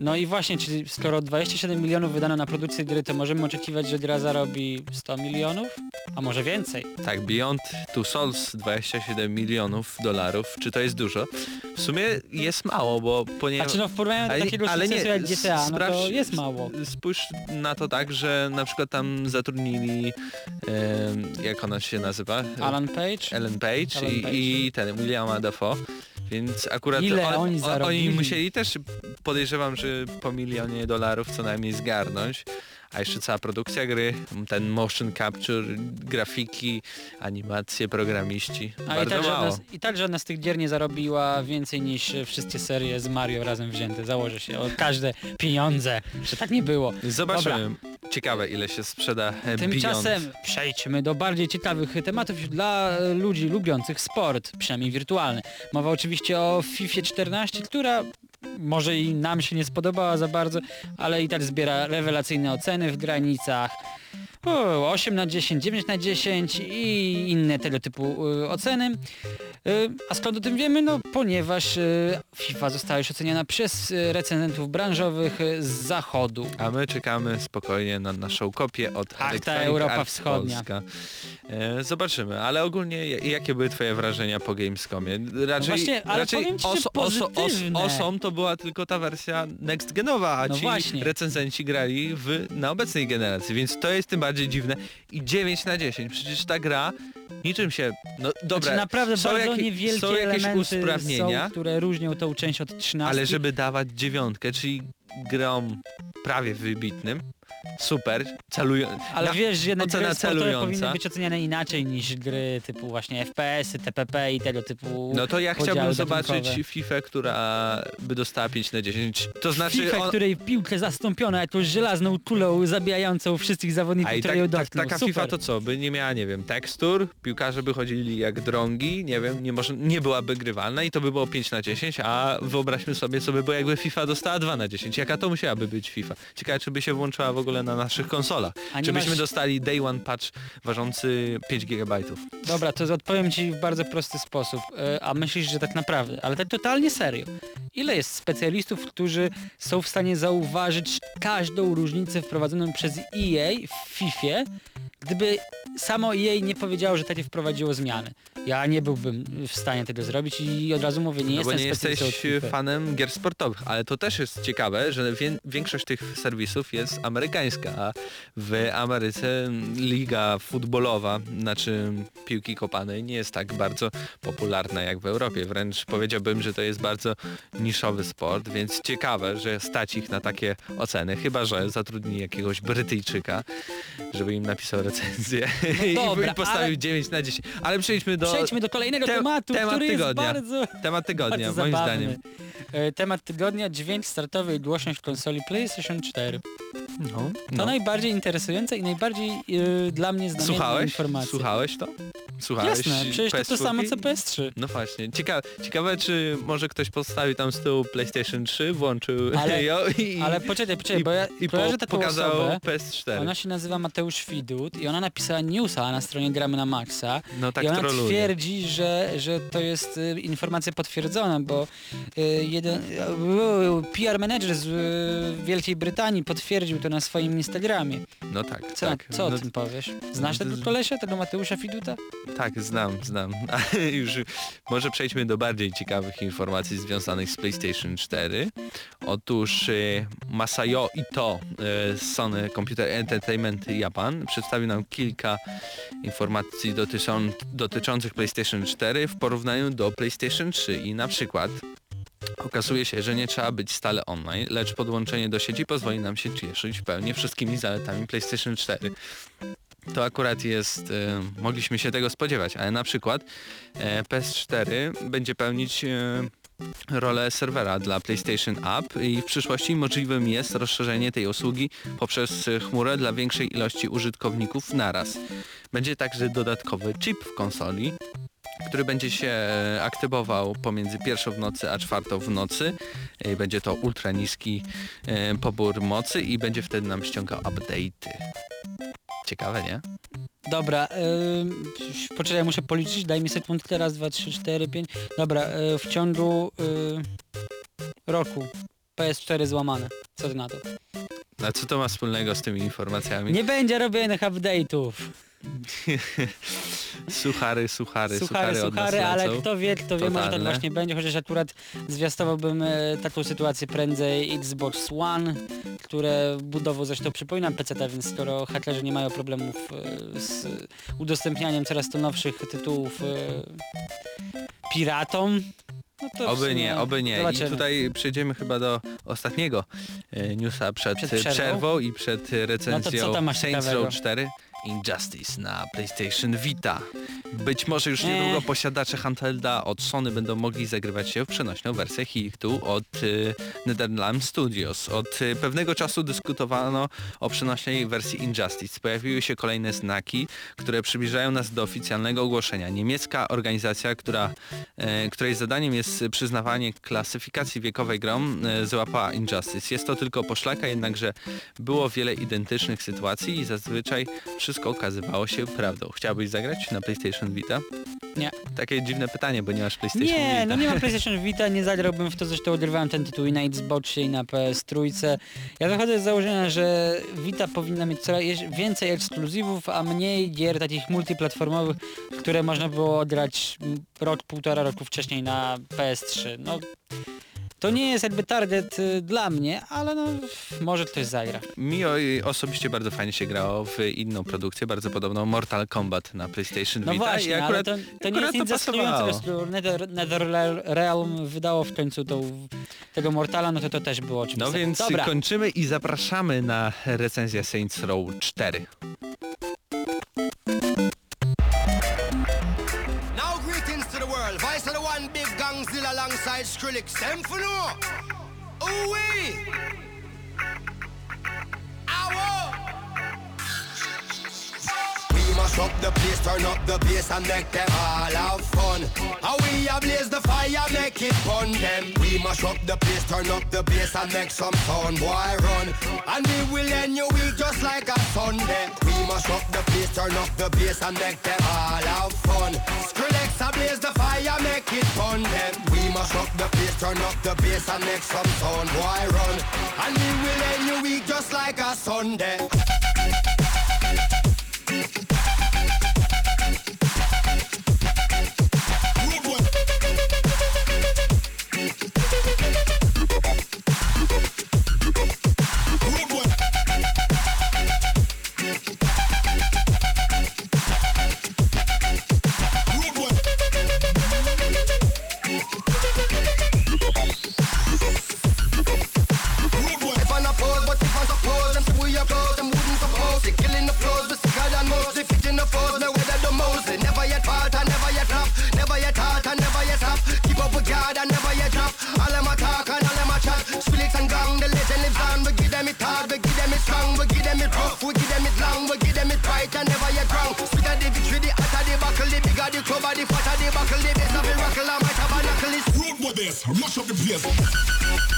No i właśnie, czyli skoro 27 milionów wydano na produkcję gry, to możemy oczekiwać, że gra zarobi 100 milionów? A może więcej? Tak, Beyond Two Souls 27 milionów dolarów. Czy to jest dużo? W sumie jest mało, bo ponieważ... Znaczy no w porównaniu do Ale takiego ale nie, jak GTA, no to jest mało. Spójrz na to tak, że na przykład tam zatrudnili, em, jak ona się nazywa? Alan Page? Ellen Page, Ellen i, Page. i ten Williama Dafoe. Więc akurat Ile on, oni on, oni musieli też podejrzewam, że po milionie dolarów co najmniej zgarnąć. A jeszcze cała produkcja gry, ten motion capture, grafiki, animacje, programiści. A i Bardzo tak, mało. żadna, z- I tak żadna z tych gier nie zarobiła więcej niż wszystkie serie z Mario razem wzięte. Założę się o każde pieniądze, że tak nie było. Zobaczymy. Ciekawe ile się sprzeda e, Beyond. Tymczasem przejdźmy do bardziej ciekawych tematów dla e, ludzi lubiących sport, przynajmniej wirtualny. Mowa oczywiście o FIFA 14, która może i nam się nie spodobała za bardzo, ale i tak zbiera rewelacyjne oceny w granicach o, 8 na 10, 9 na 10 i inne tego typu y, oceny. Y, a skąd o tym wiemy? No ponieważ y, FIFA została już oceniana przez y, recenzentów branżowych y, z zachodu. A my czekamy spokojnie na naszą kopię od Ach, ta Electronic Europa Arts Wschodnia. Polska. E, zobaczymy, ale ogólnie jakie były twoje wrażenia po Gamescomie? Raczej, właśnie, ale raczej powiem ci, że pozytywne. osom to była tylko ta wersja next genowa, a No ci właśnie. recenzenci grali w, na obecnej generacji, więc to jest tym bardziej dziwne. I 9 na 10, przecież ta gra niczym się... No dobra, Znaczy naprawdę są, bardzo jakie, niewielkie są jakieś usprawnienia, są, które różnią tą część od 13. ale żeby dawać dziewiątkę, czyli grom prawie wybitnym, super, celują... Ale na- wiesz, że jednak ocena celująca. powinny być oceniane inaczej niż gry typu właśnie FPS-y, TPP i tego typu No to ja chciałbym zobaczyć FIFA, która by dostała 5 na 10. To znaczy... FIFA, on- której piłkę zastąpiono jakąś żelazną kulą zabijającą wszystkich zawodników, które tak, ją tak, taka Super. FIFA to co? By nie miała, nie wiem, tekstur, piłkarze by chodzili jak drągi, nie wiem, nie, może, nie byłaby grywalna i to by było 5 na 10, a wyobraźmy sobie, co by było jakby FIFA dostała 2 na 10. Jaka to musiałaby być FIFA? Ciekawe, czy by się włączyła w ogóle na naszych konsolach. A nie Czy byśmy masz- dostali day one patch ważący 5 GB. Dobra, to odpowiem ci w bardzo prosty sposób. E, A myślisz, że tak naprawdę, ale tak totalnie serio. Ile jest specjalistów, którzy są w stanie zauważyć każdą różnicę wprowadzoną przez EA w FIFA, gdyby samo EA nie powiedziało, że takie wprowadziło zmiany? Ja nie byłbym w stanie tego zrobić i od razu mówię, nie No bo jestem nie specjalistą jesteś fanem gier sportowych, ale to też jest ciekawe, że większość tych serwisów jest amerykańska, a w Ameryce liga futbolowa, znaczy piłki kopanej nie jest tak bardzo popularna jak w Europie. Wręcz powiedziałbym, że to jest bardzo niszowy sport, więc ciekawe, że stać ich na takie oceny, chyba że zatrudni jakiegoś Brytyjczyka, żeby im napisał recenzję i- dobra, i postawił ale- 9 na 10. Ale przejdźmy do... Przejdźmy do kolejnego Te- tematu, temat który tygodnia. jest bardzo, Temat tygodnia, bardzo moim zabawny. zdaniem. E, Temat tygodnia, dźwięk startowy i głośność konsoli PlayStation 4. No, To no. najbardziej interesujące i najbardziej e, dla mnie znamienne Słuchałeś? informacje. Słuchałeś to? Słuchałeś Jasne, przecież to to PS4? samo co PS3. No właśnie. Ciekawe, ciekawe, czy może ktoś postawił tam z tyłu PlayStation 3, włączył Ale- ją i, Ale poczekaj, poczekaj, bo ja i kojarzę po, pokazał osobę. PS4. Ona się nazywa Mateusz Widut i ona napisała newsa na stronie Gramy na Maxa. No tak I ona troluje. twierdzi, że, że to jest y, informacja potwierdzona, bo y, jeden y, PR manager z y, Wielkiej Brytanii potwierdził to na swoim Instagramie. No tak, Co, tak. co o no, tym powiesz? Znasz tego kolesia, tego Mateusza Fiduta? Tak, znam, znam. Ale już może przejdźmy do bardziej ciekawych informacji związanych z PlayStation 4. Otóż e, Masayo Ito z Sony Computer Entertainment Japan przedstawił nam kilka informacji dotyczą, dotyczących PlayStation 4 w porównaniu do PlayStation 3 i na przykład Okazuje się, że nie trzeba być stale online, lecz podłączenie do sieci pozwoli nam się cieszyć pełnie wszystkimi zaletami PlayStation 4. To akurat jest, e, mogliśmy się tego spodziewać, ale na przykład e, PS4 będzie pełnić e, rolę serwera dla PlayStation App i w przyszłości możliwym jest rozszerzenie tej usługi poprzez chmurę dla większej ilości użytkowników naraz. Będzie także dodatkowy chip w konsoli, który będzie się e, aktywował pomiędzy pierwszą w nocy a czwartą w nocy. E, Będzie to ultra niski e, pobór mocy i będzie wtedy nam ściągał update'y. Ciekawe, nie? Dobra, yy, poczekaj, muszę policzyć, daj mi sekundkę, raz, dwa, trzy, cztery, pięć. Dobra, y, w ciągu y, roku PS4 złamane. Co ty na to? A co to ma wspólnego z tymi informacjami? Nie będzie robionych update'ów. Suchary, suchary, Suchary, suchary, ale kto wie, kto wie, może tak właśnie będzie, chociaż akurat zwiastowałbym e, taką sytuację prędzej Xbox One, które budową zresztą przypomina PC, więc skoro hakerzy nie mają problemów e, z udostępnianiem coraz to nowszych tytułów e, piratom, no Oby nie, oby nie. Zobaczymy. I tutaj przejdziemy chyba do ostatniego newsa przed, Przed przerwą? przerwą i przed e, recenzją masz Saints? Row 4 Injustice na PlayStation Vita. Być może już Nie. niedługo posiadacze handhelda od Sony będą mogli zagrywać się w przenośną wersję hitu od NetherRealm Studios. Od e, pewnego czasu dyskutowano o przenośnej wersji Injustice. Pojawiły się kolejne znaki, które przybliżają nas do oficjalnego ogłoszenia. Niemiecka organizacja, która, e, której zadaniem jest przyznawanie klasyfikacji wiekowej grom, e, złapała Injustice. Jest to tylko poszlaka, jednakże było wiele identycznych sytuacji i zazwyczaj wszystko okazywało się prawdą. Chciałbyś zagrać na PlayStation Vita? Nie. Takie dziwne pytanie, bo nie masz PlayStation Nie, Vita. no nie mam PlayStation Vita, nie zagrałbym w to, zresztą odrywałem ten tytuł i na Xboxie i na PS Trójce. Ja wychodzę z założenia, że Vita powinna mieć coraz więcej ekskluzywów, a mniej gier takich multiplatformowych, które można było odrać mm, rok, półtora roku wcześniej na PS3. No, to nie jest jakby target y, dla mnie, ale no może ktoś zagra. Mi o- osobiście bardzo fajnie się grało w inną produkcję, bardzo podobną, Mortal Kombat na PlayStation No Vita właśnie, i akurat, ale to, to nie akurat jest nic pasowało. zaskakującego, skoro Nether, NetherRealm wydało w końcu tą, tego Mortala, no to to też było oczywiste. No więc Dobra. kończymy i zapraszamy na recenzję Saints Row 4. Gangzilla alongside Skrillex. Them for no. Ooh wee. Ow. We must up the place, turn up the bass and make them all have fun. How we a blaze the fire, make it fun them. We must up the place, turn up the bass and make some sound, boy run. And we will end your week just like a Sunday. We must up the place, turn up the bass and make them all have fun. Skrillex a blaze the fire, make it fun them. We must up the place, turn up the bass and make some sound, boy run. And we will end your week just like a Sunday. Buckle, the best of I might have a knuckle. Road with this, mash up the place.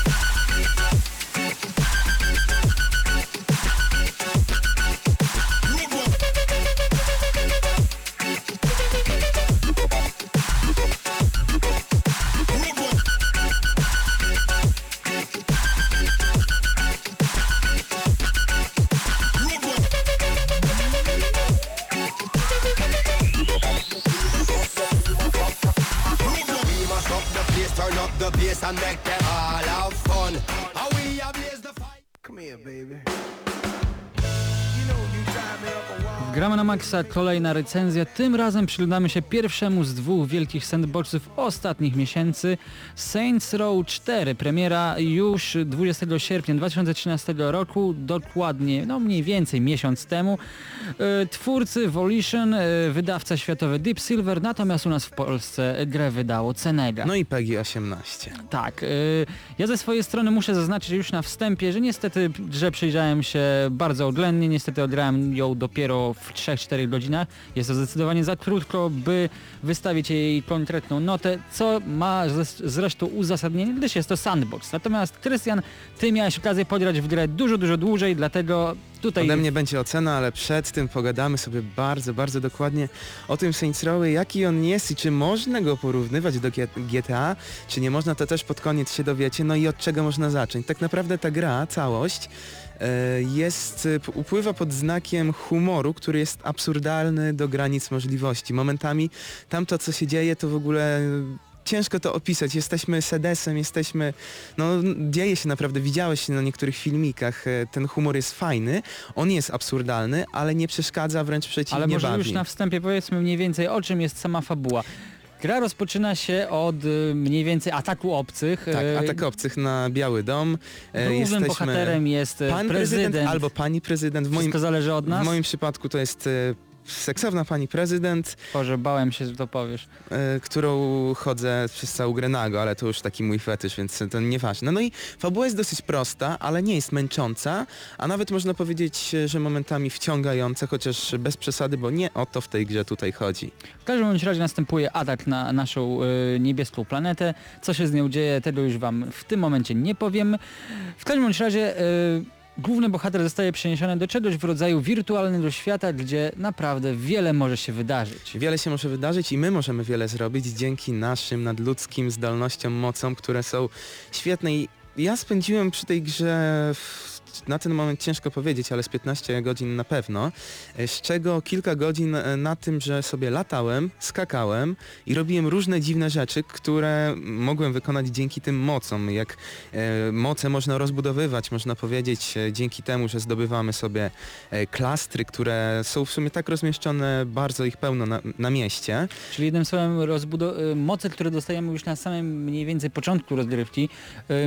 Kolejna recenzja. Tym razem przyglądamy się pierwszemu z dwóch wielkich sandboxów ostatnich miesięcy. Saints Row 4, premiera już 20 sierpnia 2013 roku, dokładnie, no mniej więcej miesiąc temu. E, Twórcy Volition, e, wydawca światowy Deep Silver, natomiast u nas w Polsce grę wydało Cenega. No i PEGI 18. Tak, y, ja ze swojej strony muszę zaznaczyć już na wstępie, że niestety, że przyjrzałem się bardzo oględnie, niestety odgrałem ją dopiero w 3-4 godzinach. Jest to zdecydowanie za krótko, by wystawić jej konkretną notę, co ma zres- zresztą uzasadnienie, gdyż jest to sandbox. Natomiast Krystian, ty miałeś okazję pograć w grę dużo, dużo dłużej, dlatego tutaj... Ode mnie będzie ocena, ale przed tym pogadamy sobie bardzo, bardzo dokładnie o tym Saints Row, jaki on jest i czy można go porównywać do GTA, czy nie można, to też pod koniec się dowiecie, no i od czego można zacząć. Tak naprawdę ta gra, całość, e, jest, e, upływa pod znakiem humoru, który jest absurdalny do granic możliwości. Momentami tamto, co się dzieje, to w ogóle ciężko to opisać. Jesteśmy sedesem, jesteśmy... No, dzieje się naprawdę, widziałeś na niektórych filmikach, e, ten humor jest fajny, on jest absurdalny, ale nie przeszkadza, wręcz przeciwnie Ale może bawi. już na wstępie powiedzmy mniej więcej o czym jest sama fabuła. Gra rozpoczyna się od y, mniej więcej ataku obcych. Tak, y, atak obcych na Biały Dom. E, Głównym Jesteśmy... bohaterem jest Pan prezydent, albo pani prezydent. W moim, Wszystko zależy od nas? w moim przypadku to jest e, seksowna pani prezydent, Boże, bałem się, że to powiesz. e, którą chodzę przez całą grę nago, ale to już taki mój fetysz, więc to nieważne. No i fabuła jest dosyć prosta, ale nie jest męcząca, a nawet można powiedzieć, że momentami wciągająca, chociaż bez przesady, bo nie o to w tej grze tutaj chodzi. W każdym bądź razie następuje atak na naszą y, niebieską planetę. Co się z nią dzieje, tego już wam w tym momencie nie powiem. W każdym bądź razie y, główny bohater zostaje przeniesiony do czegoś w rodzaju wirtualnego świata, gdzie naprawdę wiele może się wydarzyć. Wiele się może wydarzyć i my możemy wiele zrobić dzięki naszym nadludzkim zdolnościom, mocom, które są świetne i ja spędziłem przy tej grze w na ten moment ciężko powiedzieć, ale z 15 godzin na pewno, e, z czego kilka godzin e, na tym, że sobie latałem, skakałem i robiłem różne dziwne rzeczy, które mogłem wykonać dzięki tym mocom. Jak e, moce można rozbudowywać, można powiedzieć, dzięki temu, że zdobywamy sobie klastry, które są w sumie tak rozmieszczone, bardzo ich pełno na, na mieście. Czyli jednym słowem rozbudo- moce, które dostajemy już na samym mniej więcej początku rozgrywki,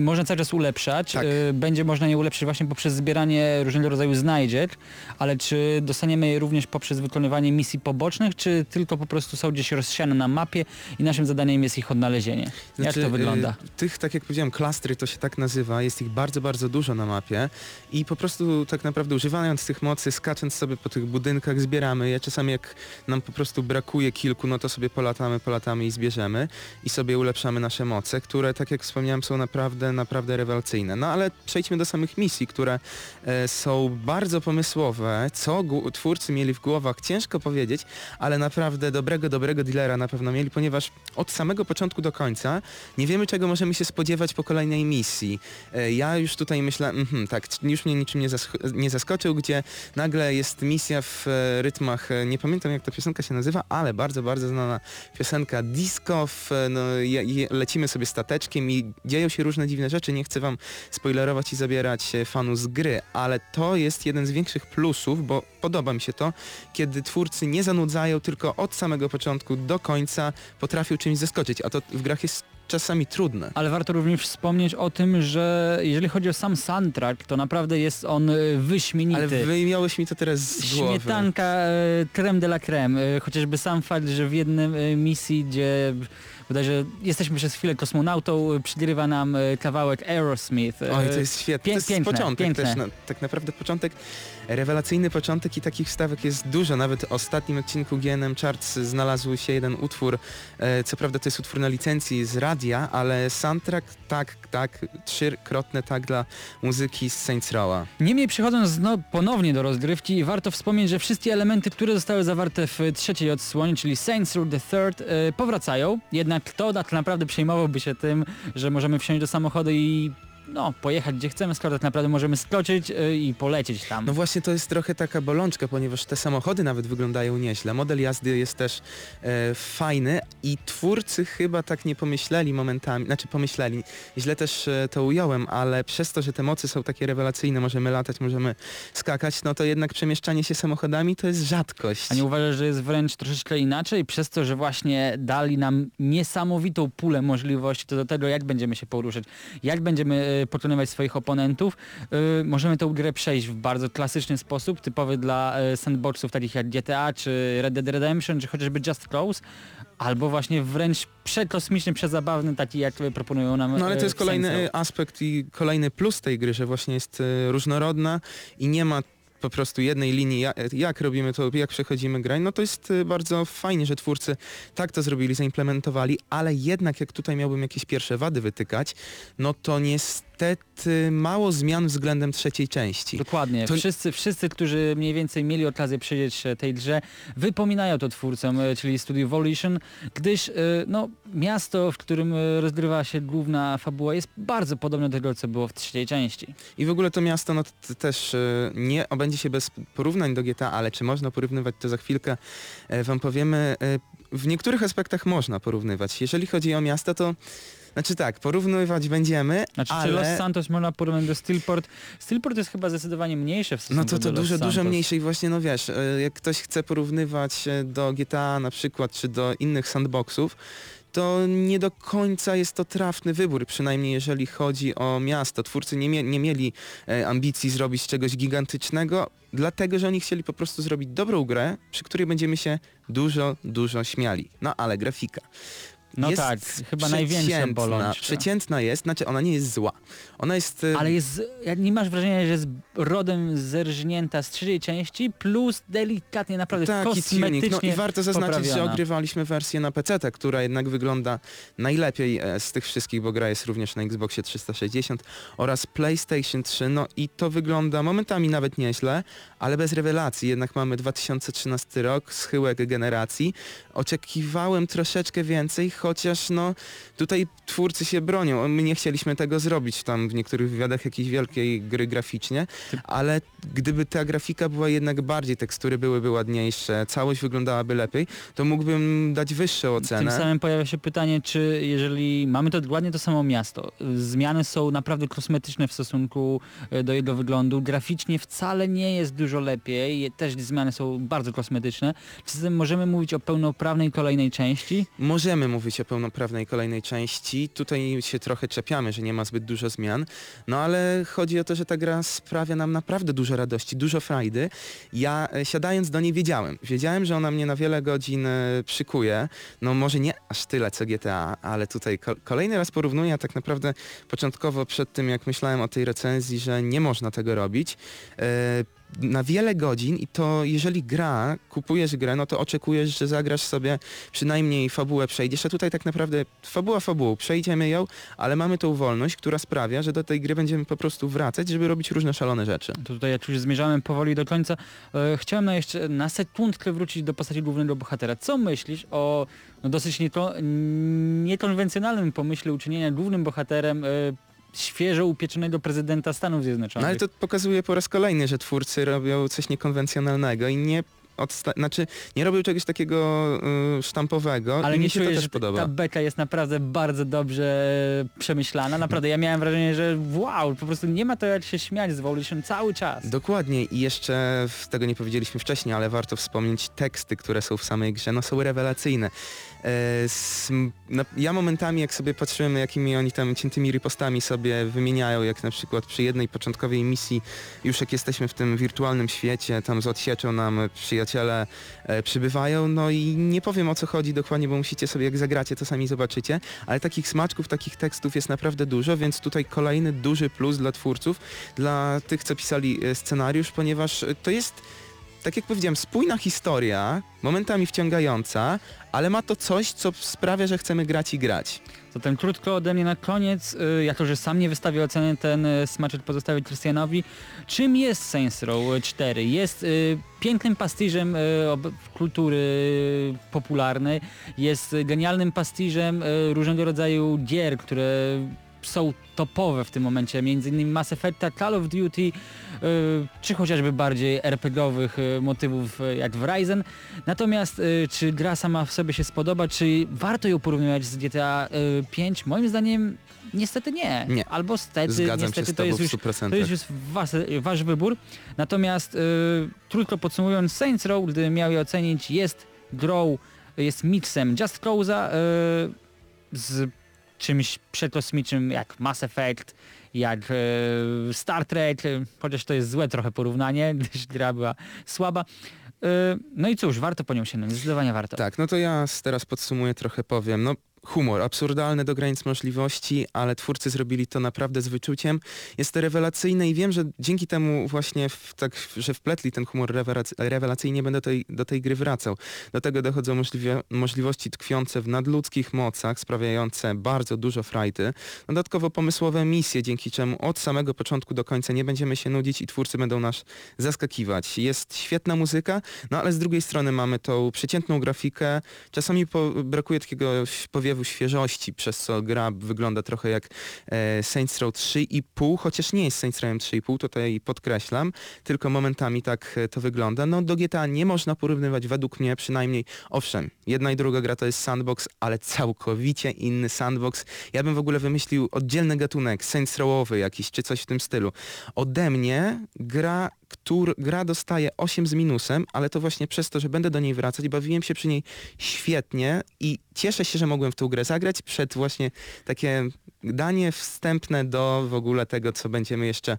można cały czas ulepszać. Tak. Będzie można je ulepszyć właśnie poprzez zbieranie różnego rodzaju znajdziek, ale czy dostaniemy je również poprzez wykonywanie misji pobocznych, czy tylko po prostu są gdzieś rozsiane na mapie i naszym zadaniem jest ich odnalezienie? Jak to wygląda? y, Tych, tak jak powiedziałem, klastry to się tak nazywa, jest ich bardzo, bardzo dużo na mapie i po prostu tak naprawdę używając tych mocy, skacząc sobie po tych budynkach, zbieramy je. Czasami jak nam po prostu brakuje kilku, no to sobie polatamy, polatamy i zbierzemy i sobie ulepszamy nasze moce, które, tak jak wspomniałem, są naprawdę, naprawdę rewelacyjne. No ale przejdźmy do samych misji, które e, są bardzo pomysłowe. Co twórcy mieli w głowach, ciężko powiedzieć, ale naprawdę dobrego, dobrego dealera na pewno mieli, ponieważ od samego początku do końca nie wiemy, czego możemy się spodziewać po kolejnej misji. E, Ja już tutaj myślę, mhm, tak, już mnie niczym nie, zask- nie zaskoczył, gdzie nagle jest misja w e, rytmach, nie pamiętam jak ta piosenka się nazywa, ale bardzo, bardzo znana piosenka disco, w, no, je, je, lecimy sobie stateczkiem i dzieją się różne dziwne rzeczy, nie chcę wam spoilerować i zabierać fanu z gry, ale to jest jeden z większych plusów, bo podoba mi się to, kiedy twórcy nie zanudzają, tylko od samego początku do końca potrafią czymś zaskoczyć, a to w grach jest czasami trudne. Ale warto również wspomnieć o tym, że jeżeli chodzi o sam soundtrack, to naprawdę jest on y, wyśmienity. Ale wyjąłeś mi to teraz z głowy. Śmietanka e, creme de la creme. E, chociażby sam fakt, że w jednym e, misji, gdzie Bodajże jesteśmy przez chwilę kosmonautą, przygrywa nam kawałek Aerosmith. Oj, to jest świetne. Pię- to jest piękne, początek piękne. też. No, tak naprawdę początek, rewelacyjny początek i takich wstawek jest dużo. Nawet w ostatnim odcinku GNM Charts znalazł się jeden utwór. E, co prawda to jest utwór na licencji z radia, ale soundtrack tak, tak, trzykrotne tak dla muzyki z Saints Row'a. Niemniej przechodząc no, ponownie do rozgrywki, warto wspomnieć, że wszystkie elementy, które zostały zawarte w trzeciej odsłonie, czyli Saints Row the Third, e, powracają. Jednak kto tak naprawdę przejmowałby się tym, że możemy wsiąść do samochodu i no, pojechać gdzie chcemy, skoro tak naprawdę możemy skoczyć e, i polecieć tam. No właśnie to jest trochę taka bolączka, ponieważ te samochody nawet wyglądają nieźle. Model jazdy jest też e, fajny i twórcy chyba tak nie pomyśleli momentami, znaczy pomyśleli, źle też e, to ująłem, ale przez to, że te mocy są takie rewelacyjne, możemy latać, możemy skakać, no to jednak przemieszczanie się samochodami to jest rzadkość. A nie uważasz, że jest wręcz troszeczkę inaczej, przez to, że właśnie dali nam niesamowitą pulę możliwości co do tego, jak będziemy się poruszać, jak będziemy e, pokonywać swoich oponentów, e, możemy tę grę przejść w bardzo klasyczny sposób, typowy dla e, sandboxów takich jak GTA, czy Red Dead Redemption, czy chociażby Just Cause, albo właśnie wręcz przekosmiczny, przezabawny, taki jak e, proponują nam No ale e, to jest w Saints kolejny e, aspekt i kolejny plus tej gry, że właśnie jest e, różnorodna i nie ma po prostu jednej linii, jak, jak robimy to, jak przechodzimy grę. No to jest e, bardzo fajnie, że twórcy tak to zrobili, zaimplementowali, ale jednak jak tutaj miałbym jakieś pierwsze wady wytykać, no to niestety mało zmian względem trzeciej części. Dokładnie. To- Wszyscy, wszyscy, którzy mniej więcej mieli okazję przyjrzeć się tej grze, wypominają to twórcom, e, czyli Studio Volition, gdyż e, no, miasto, w którym e, rozgrywa się główna fabuła jest bardzo podobne do tego, co było w trzeciej części. I w ogóle to miasto no, też e, nie obędzie się bez porównań do GTA, ale czy można porównywać to za chwilkę e, wam powiemy. E, w niektórych aspektach można porównywać. Jeżeli chodzi o miasto, to znaczy tak, porównywać będziemy, Znaczy, ale... czy Los Santos można porównać do Steelport? Steelport jest chyba zdecydowanie mniejsze w stosunku No to to dużo, dużo mniejsze i właśnie no wiesz, e, jak ktoś chce porównywać do GTA na przykład, czy do innych sandboxów, to nie do końca jest to trafny wybór, przynajmniej jeżeli chodzi o miasto. Twórcy nie, mie nie mieli e, ambicji zrobić czegoś gigantycznego, dlatego że oni chcieli po prostu zrobić dobrą grę, przy której będziemy się dużo, dużo śmiali. No ale grafika. No jest tak, chyba największa bolączka. Przeciętna jest, znaczy ona nie jest zła. Ona jest... e, Ale jest, nie masz wrażenia, że jest rodem zerżnięta z trzeciej części, plus delikatnie, naprawdę Taki kosmetycznie tuning. No i warto zaznaczyć, że poprawiona. ogrywaliśmy wersję na PC, która jednak wygląda najlepiej e, z tych wszystkich, bo gra jest również na Xboxie 360 oraz PlayStation 3. No i to wygląda momentami nawet nieźle, ale bez rewelacji. Jednak mamy 2013 rok, schyłek generacji. Oczekiwałem troszeczkę więcej, chociaż no tutaj twórcy się bronią. My nie chcieliśmy tego zrobić tam w niektórych wywiadach jakiejś wielkiej gry graficznie, ale gdyby ta grafika była jednak bardziej, tekstury byłyby ładniejsze, całość wyglądałaby lepiej, to mógłbym dać wyższą Tym ocenę. samym pojawia się pytanie, czy jeżeli mamy to dokładnie to samo miasto, zmiany są naprawdę kosmetyczne w stosunku e, do jego wyglądu, graficznie wcale nie jest dużo lepiej, też zmiany są bardzo kosmetyczne, czy zatem możemy mówić o pełnoprawnej kolejnej części? Możemy mówić o pełnoprawnej kolejnej części. Tutaj się trochę czepiamy, że nie ma zbyt dużo zmian. No ale chodzi o to, że ta gra sprawia nam naprawdę dużo radości, dużo frajdy. Ja e, siadając do niej wiedziałem. Wiedziałem, że ona mnie na wiele godzin e, przykuje. No może nie aż tyle co GTA, ale tutaj ko- kolejny raz porównuję. a Tak naprawdę początkowo przed tym jak myślałem o tej recenzji, że nie można tego robić. Na wiele godzin i to jeżeli gra, kupujesz grę, no to oczekujesz, że zagrasz sobie przynajmniej fabułę przejdziesz, a tutaj tak naprawdę fabuła fabułą, przejdziemy ją, ale mamy tą wolność, która sprawia, że do tej gry będziemy po prostu wracać, żeby robić różne szalone rzeczy. To tutaj jak już zmierzamy powoli do końca, e, chciałem na jeszcze na sekundkę wrócić do postaci głównego bohatera. Co myślisz o no, dosyć niekonwencjonalnym pomyśle uczynienia głównym bohaterem e, świeżo upieczonego prezydenta Stanów Zjednoczonych? No ale to pokazuje po raz kolejny, że twórcy robią coś niekonwencjonalnego i nie odsta- znaczy nie robią czegoś takiego y, sztampowego Ale i nie mi się to czujesz, też że podoba. ta beka jest naprawdę bardzo dobrze e, przemyślana. Naprawdę, ja miałem wrażenie, że wow, po prostu nie ma to jak się śmiać z Volition cały czas. Dokładnie i jeszcze tego nie powiedzieliśmy wcześniej, ale warto wspomnieć teksty, które są w samej grze, no są rewelacyjne. E, ja momentami jak sobie patrzyłem jakimi oni tam ciętymi ripostami sobie wymieniają, jak na przykład przy jednej początkowej misji, już jak jesteśmy w tym wirtualnym świecie, tam z odsieczą nam przyja- przyjaciele e, przybywają, no i nie powiem o co chodzi dokładnie, bo musicie sobie, jak zagracie, to sami zobaczycie, ale takich smaczków, takich tekstów jest naprawdę dużo, więc tutaj kolejny duży plus dla twórców, dla tych, co pisali e, scenariusz, ponieważ to jest tak jak powiedziałem, spójna historia, momentami wciągająca, ale ma to coś, co sprawia, że chcemy grać i grać. Zatem krótko ode mnie na koniec, y, jako że sam nie wystawię oceny, ten y, smaczek pozostawię Krystianowi. Czym jest Saints Row 4? Jest y, pięknym pastiżem y, kultury popularnej, jest genialnym pastiżem y, różnego rodzaju gier, które są topowe w tym momencie, między innymi Mass Effecta, Call of Duty, y, czy chociażby bardziej RPG-owych y, motywów y, jak w Ryzen. Natomiast y, czy gra sama w sobie się spodoba, czy warto ją porównywać z GTA y, 5? Moim zdaniem niestety nie. Nie. Albo stety, Zgadzam niestety to jest już 100%. to jest już was, wasz wybór. Natomiast krótko podsumowując, Saints Row, gdy miał je ocenić, jest grą, jest miksem Just Cause'a z czymś przekosmicznym jak Mass Effect, jak y, Star Trek, y, chociaż to jest złe trochę porównanie, gdyż gra była słaba. Y, no i cóż, warto po nią sięgnąć, zdecydowanie warto. Tak, no to ja teraz podsumuję, trochę powiem. No, humor, absurdalny do granic możliwości, ale twórcy zrobili to naprawdę z wyczuciem. Jest to rewelacyjne i wiem, że dzięki temu właśnie, w, tak, że wpletli ten humor rewelac- rewelacyjnie, będę tej, do tej gry wracał. Do tego dochodzą możliwości tkwiące w nadludzkich mocach, sprawiające bardzo dużo frajty. Dodatkowo pomysłowe misje, dzięki czemu od samego początku do końca nie będziemy się nudzić i twórcy będą nas zaskakiwać. Jest świetna muzyka, no ale z drugiej strony mamy tą przeciętną grafikę. Czasami po, brakuje takiego ś- powiewu świeżości, przez co gra wygląda trochę jak e, Saints Row 3,5, chociaż nie jest Saints Row 3,5, tutaj podkreślam, tylko momentami tak e, to wygląda. No do GTA nie można porównywać według mnie przynajmniej. Owszem, jedna i druga gra to jest sandbox, ale całkowicie inny sandbox. Ja bym w ogóle wymyślił oddzielny gatunek, Saints Rowowy jakiś, czy coś w tym stylu. Ode mnie gra, któr, gra dostaje 8 z minusem, ale to właśnie przez to, że będę do niej wracać, bawiłem się przy niej świetnie i cieszę się, że mogłem w tą grę zagrać przed właśnie takie danie wstępne do w ogóle tego, co będziemy jeszcze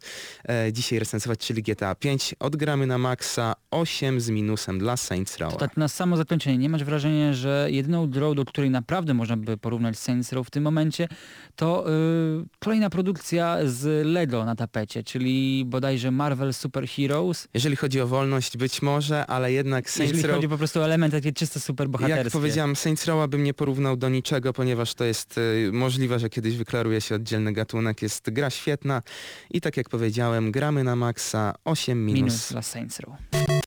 e, dzisiaj recenzować, czyli GTA 5. Odgramy na maksa 8 z minusem dla Saints Row. Tak na samo zakończenie, nie masz wrażenia, że jedyną grą, do której naprawdę można by porównać Saints Row w tym momencie, to y, kolejna produkcja z Lego na tapecie, czyli bodajże Marvel Super Heroes, Jeżeli chodzi o wolność, być może, ale jednak Saints jeżeli Row... chodzi po prostu o element takie czysto super bohaterskie. Jak powiedziałem, Saints Row'a bym nie porównał do niczego, ponieważ to jest y, możliwe, że kiedyś wyklaruje się oddzielny gatunek. Jest gra świetna i tak jak powiedziałem, gramy na maksa 8 minus. minus dla Saints Row.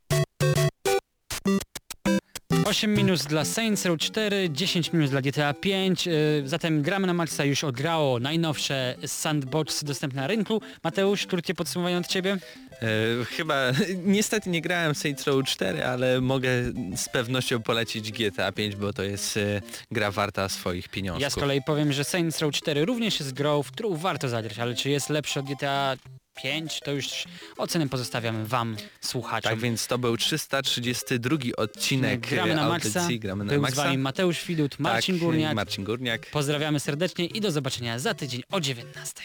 8 minus dla Saints Row 4, 10 minus dla GTA 5, y, zatem gramy na maksa już odgrało najnowsze sandboxy dostępne na rynku. Mateusz, krótkie podsumowanie od Ciebie? E, chyba, niestety nie grałem w Saints Row 4, ale mogę z pewnością polecić GTA 5, bo to jest e, gra warta swoich pieniążków. Ja z kolei powiem, że Saints Row 4 również jest grą, w którą warto zagrać, ale czy jest lepszy od GTA 5, to już ocenę pozostawiamy Wam, słuchaczom. Tak więc to był 332 odcinek gramy na e, maksa, audycji Gramy na był z maksa. Wami Mateusz Widut, Marcin tak, Górniak. Marcin Górniak. Pozdrawiamy serdecznie i do zobaczenia za tydzień o 19.